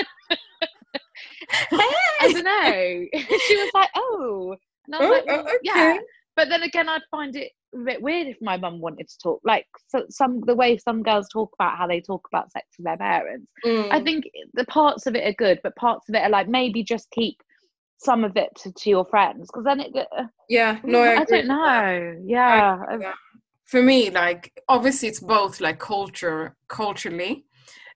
i don't know she was like oh and i was Oh, like oh, well, yeah but then again i'd find it a bit weird if my mum wanted to talk like so, some the way some girls talk about how they talk about sex with their parents. Mm. I think the parts of it are good, but parts of it are like maybe just keep some of it to, to your friends because then it. uh, yeah, no, I, I, don't that. know. Yeah, that. For me, like obviously it's both like culture culturally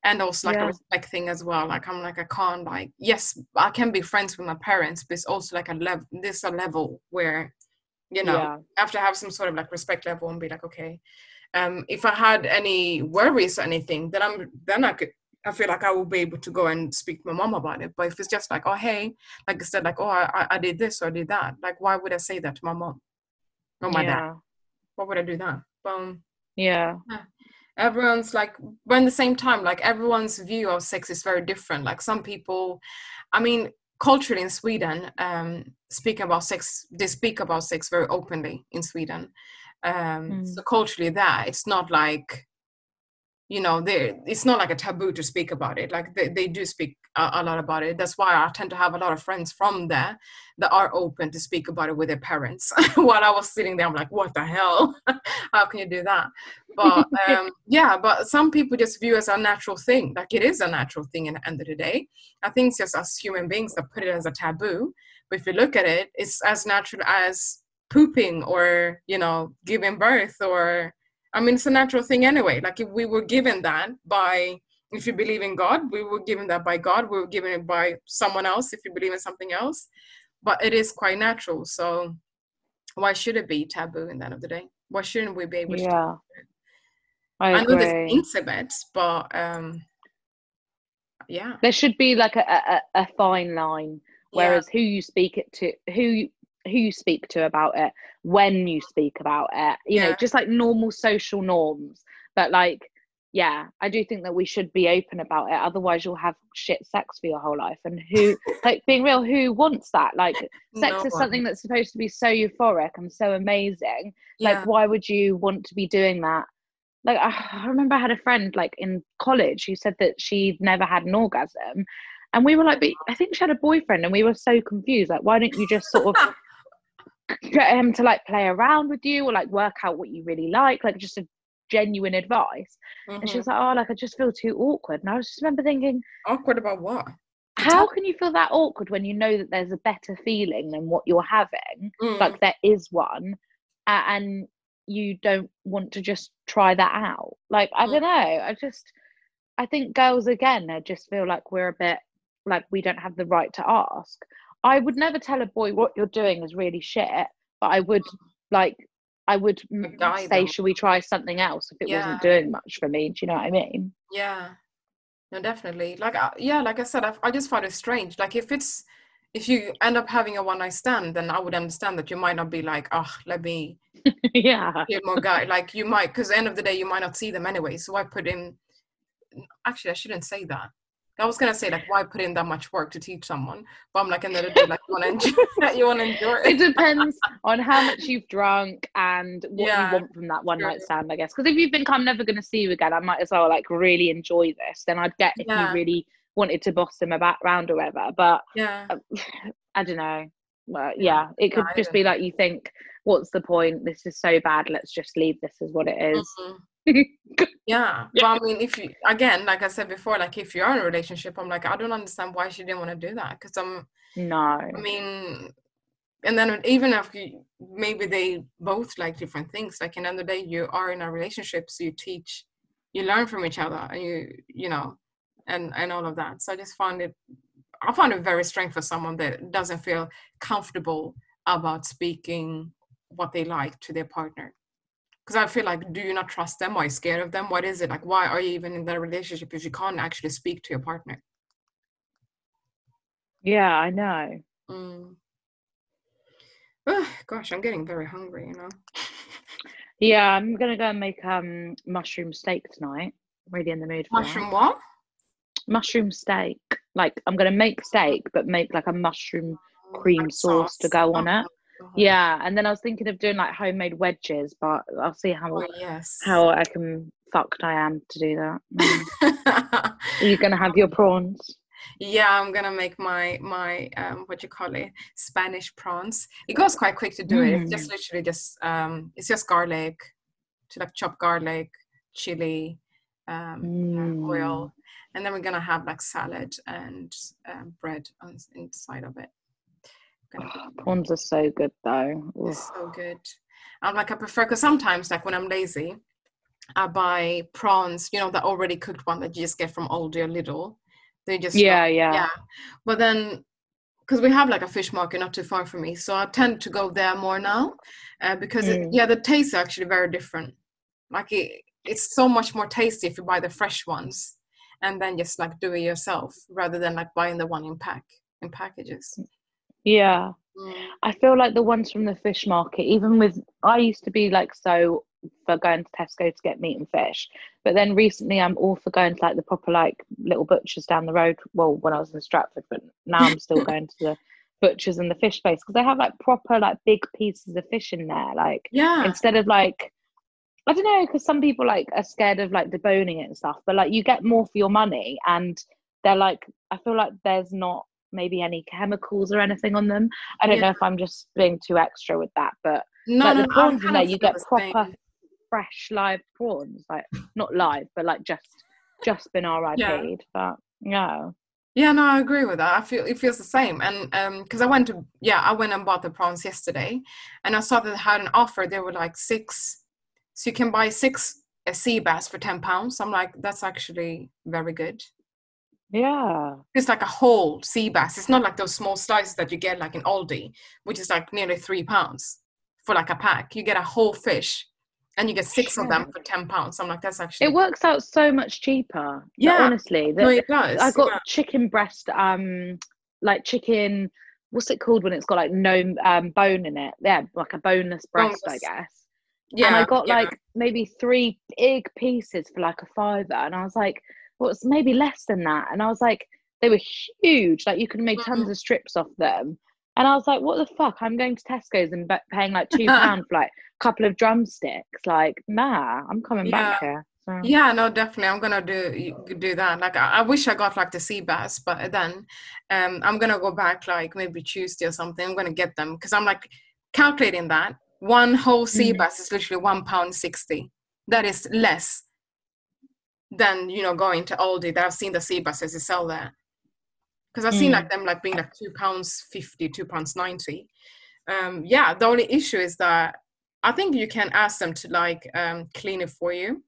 and also like Yeah. a respect thing as well. Like I'm like I can't like yes, I can be friends with my parents, but it's also like a level this a level where you know yeah, I have to have some sort of like respect level and be like, okay, um, if I had any worries or anything, then I'm then I could I feel like I will be able to go and speak to my mom about it. But if it's just like, oh hey, like I said, like oh I, I- did this or I did that, like why would I say that to my mom or my dad? Yeah, Why would I do that? Um, yeah, everyone's like but in the same time like everyone's view of sex is very different. Like some people i mean culturally in sweden um speaking about sex they speak about sex very openly in sweden. Um Mm. so culturally that it's not like you know they it's not like a taboo to speak about it. Like they, they do speak a, a lot about it. That's why i tend to have a lot of friends from there that are open to speak about it with their parents. While i was sitting there i'm like what the hell? How can you do that? But um yeah but some people just view it as a natural thing. Like it is a natural thing in the end of the day. I think it's just us human beings that put it as a taboo. But if you look at it it's as natural as pooping or you know giving birth or I mean, it's a natural thing anyway. Like if we were given that by, if you believe in God, we were given that by God. We were given it by someone else. If you believe in something else, but it is quite natural. So why should it be taboo in the end of the day? Why shouldn't we be able to? yeah. I I know this agree. means a bit, but um, yeah, There should be like a, a, a fine line. Whereas who you speak it to, who you- who you speak to about it, when you speak about it, you know, just like normal social norms. But like, yeah, I do think that we should be open about it. Otherwise, you'll have shit sex for your whole life. And who, like, being real, who wants that? Like, sex No is one. something that's supposed to be so euphoric and so amazing. yeah, Like, why would you want to be doing that? Like, I, I remember I had a friend like in college who said that she'd never had an orgasm. And we were like, but I think she had a boyfriend, and we were so confused. Like, why don't you just sort of get him to like play around with you or like work out what you really like? Like, just a genuine advice. And she Mhm. was like, oh, like, I just feel too awkward. And I was just remember thinking, awkward about what? How can you feel that awkward when you know that there's a better feeling than what you're having? Mm, Like, there is one. And you don't want to just try that out. Like, I Mm. don't know. I just, I think girls again, I just feel like we're a bit like we don't have the right to ask. I would never tell a boy what you're doing is really shit, but I would like, I would say, them. should we try something else if it Yeah. wasn't doing much for me? Do you know what I mean? Yeah, no, definitely. Like, uh, yeah, like I said, I, I just find it strange. Like, if it's if you end up having a one night stand, then I would understand that you might not be like, oh, let me yeah. get more guy. Like, you might, because the end of the day, you might not see them anyway. So I put in. Actually, I shouldn't say that. I was gonna say like, why put in that much work to teach someone? But I'm like, the day, like, you want to enjoy, you enjoy it it. depends on how much you've drunk and what Yeah, you want from that one night stand, I guess. Because if you think I'm never going to see you again, I might as well like really enjoy this. Then I'd get if Yeah. you really wanted to boss them about round or whatever. But Yeah, I don't know. Well, yeah, it could I just be like you think, what's the point? This is so bad. Let's just leave this as what it is. Mhm. Yeah, but I mean, if you again, like I said before, like if you're in a relationship, I'm like, I don't understand why she didn't want to do that. Because I'm, no. I mean, and then even if you, maybe they both like different things, like in the end of the day, you are in a relationship, so you teach, you learn from each other, and you, you know, and and all of that. So I just find it, I find it very strange for someone that doesn't feel comfortable about speaking what they like to their partner. Because I feel like, do you not trust them? Are you scared of them? What is it? Like, why are you even in that relationship if you can't actually speak to your partner? Yeah, I know. Mm. Ugh, gosh, I'm getting very hungry, you know. Yeah, I'm gonna go and make um mushroom steak tonight. Really in the mood for that. Mushroom what? mushroom steak. Like I'm gonna make steak, but make like a mushroom cream Like sauce to go on it. Uh-huh. Yeah, and then I was thinking of doing like homemade wedges, but I'll see how Oh, yes. how I can fucked I am to do that. Mm. Are you gonna have your prawns? Yeah, I'm gonna make my my um, what you call it Spanish prawns. It goes quite quick to do it. It's just Mm. literally just um, it's just garlic, to like chop garlic, chili, um, Mm. oil, and then we're gonna have like salad and um, bread on inside of it. Prawns are so good though. It's so good. I'm like I prefer because sometimes like when I'm lazy, I buy prawns. You know the already cooked one that you just get from Aldi or Lidl. They just Yeah, yeah. yeah. But then because we have like a fish market not too far from me, so I tend to go there more now uh, because it, Mm. yeah the tastes are actually very different. Like it, it's so much more tasty if you buy the fresh ones and then just like do it yourself rather than like buying the one in pack in packages. Yeah. Mm. I feel like the ones from the fish market, even with I used to be like so for going to Tesco to get meat and fish, but then recently I'm all for going to like the proper like little butchers down the road. Well, when I was in Stratford, but now I'm still going to the butchers and the fish place because they have like proper like big pieces of fish in there. Like Yeah. instead of like I don't know because some people like are scared of like deboning it and stuff, but like you get more for your money and they're like I feel like there's not maybe any chemicals or anything on them. I don't know if I'm just being too extra with that, but No, like no, the no, prawns in there, you get proper same. fresh live prawns, like not live, but like just just been RIP'd. But yeah, Yeah, no, I agree with that. I feel it feels the same. And um, because I went to yeah, I went and bought the prawns yesterday, and I saw that they had an offer. They were like six, so you can buy six uh, sea bass for ten pounds. I'm like, that's actually very good. Yeah, It's like a whole sea bass. It's not like those small slices that you get like in Aldi, which is like nearly three pounds for like a pack. You get a whole fish, and you get six of them for ten pounds. I'm like, that's actually it works out so much cheaper. Yeah. honestly, No, it does. I got yeah. chicken breast, um, like chicken. What's it called when it's got like no um bone in it? Yeah, like a boneless breast, I guess. yeah, and I got yeah. like maybe three big pieces for like a fiver, and I was like, well, it's maybe less than that, and I was like, they were huge, like you could make tons of strips off them, and I was like, what the fuck? I'm going to Tesco's and paying like two pound for like a couple of drumsticks, like nah, I'm coming back here. So. Yeah, no, definitely. I'm gonna do do that. Like, I, I wish I got like the sea bass, but then, um, I'm gonna go back like maybe Tuesday or something. I'm gonna get them because I'm like calculating that one whole sea Mm. bass is literally one pound sixty. That is less than you know going to Aldi. That I've seen the sea basses they sell there. Because I've seen Mm. like them like being like two pounds fifty, two pounds ninety. Um, yeah, the only issue is that I think you can ask them to like um, clean it for you.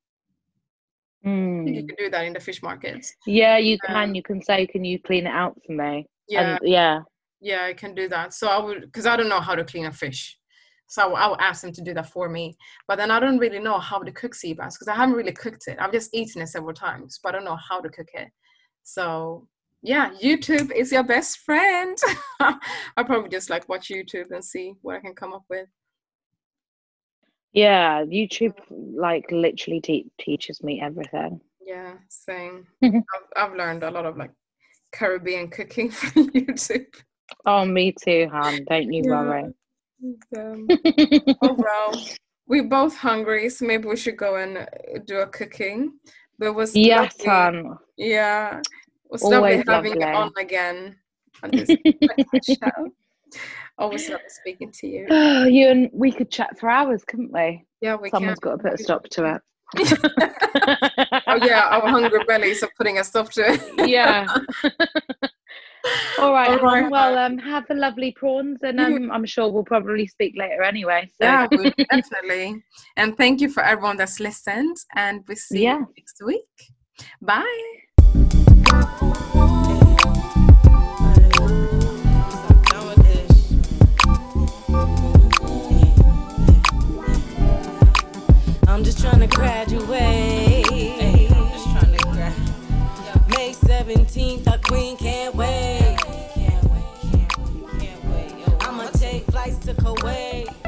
I think you Mm. can do that in the fish markets. Yeah, you can. Um, You can say, can you clean it out for me? Yeah, And yeah, yeah, I can do that. So I would, because I don't know how to clean a fish. So I will- I ask them to do that for me. But then I don't really know how to cook sea bass because I haven't really cooked it. I've just eaten it several times, but I don't know how to cook it. So yeah, YouTube is your best friend. I'll probably just like watch YouTube and see what I can come up with. yeah. YouTube like literally te- teaches me everything. Yeah, same. I've, I've learned a lot of like Caribbean cooking from YouTube. Oh, me too, Han. Don't you Yeah. worry. Um, oh well, we're both hungry, so maybe we should go and do a cooking. But was yes, lovely-. Yeah, it was lovely having you on again on this show. Always lovely speaking to you. Oh, you and we could chat for hours, couldn't we? Yeah, we Someone's can. got to put a stop to it. Oh yeah, our hungry bellies are putting a stop to it. yeah. All right, All right. Well, um, have the lovely prawns, and um, I'm sure we'll probably speak later anyway. So. Yeah, we definitely. And thank you for everyone that's listened. And we'll see Yeah. you next week. Bye. I'm just trying to graduate. 17th, our queen can't wait. I'ma take flights to Kuwait.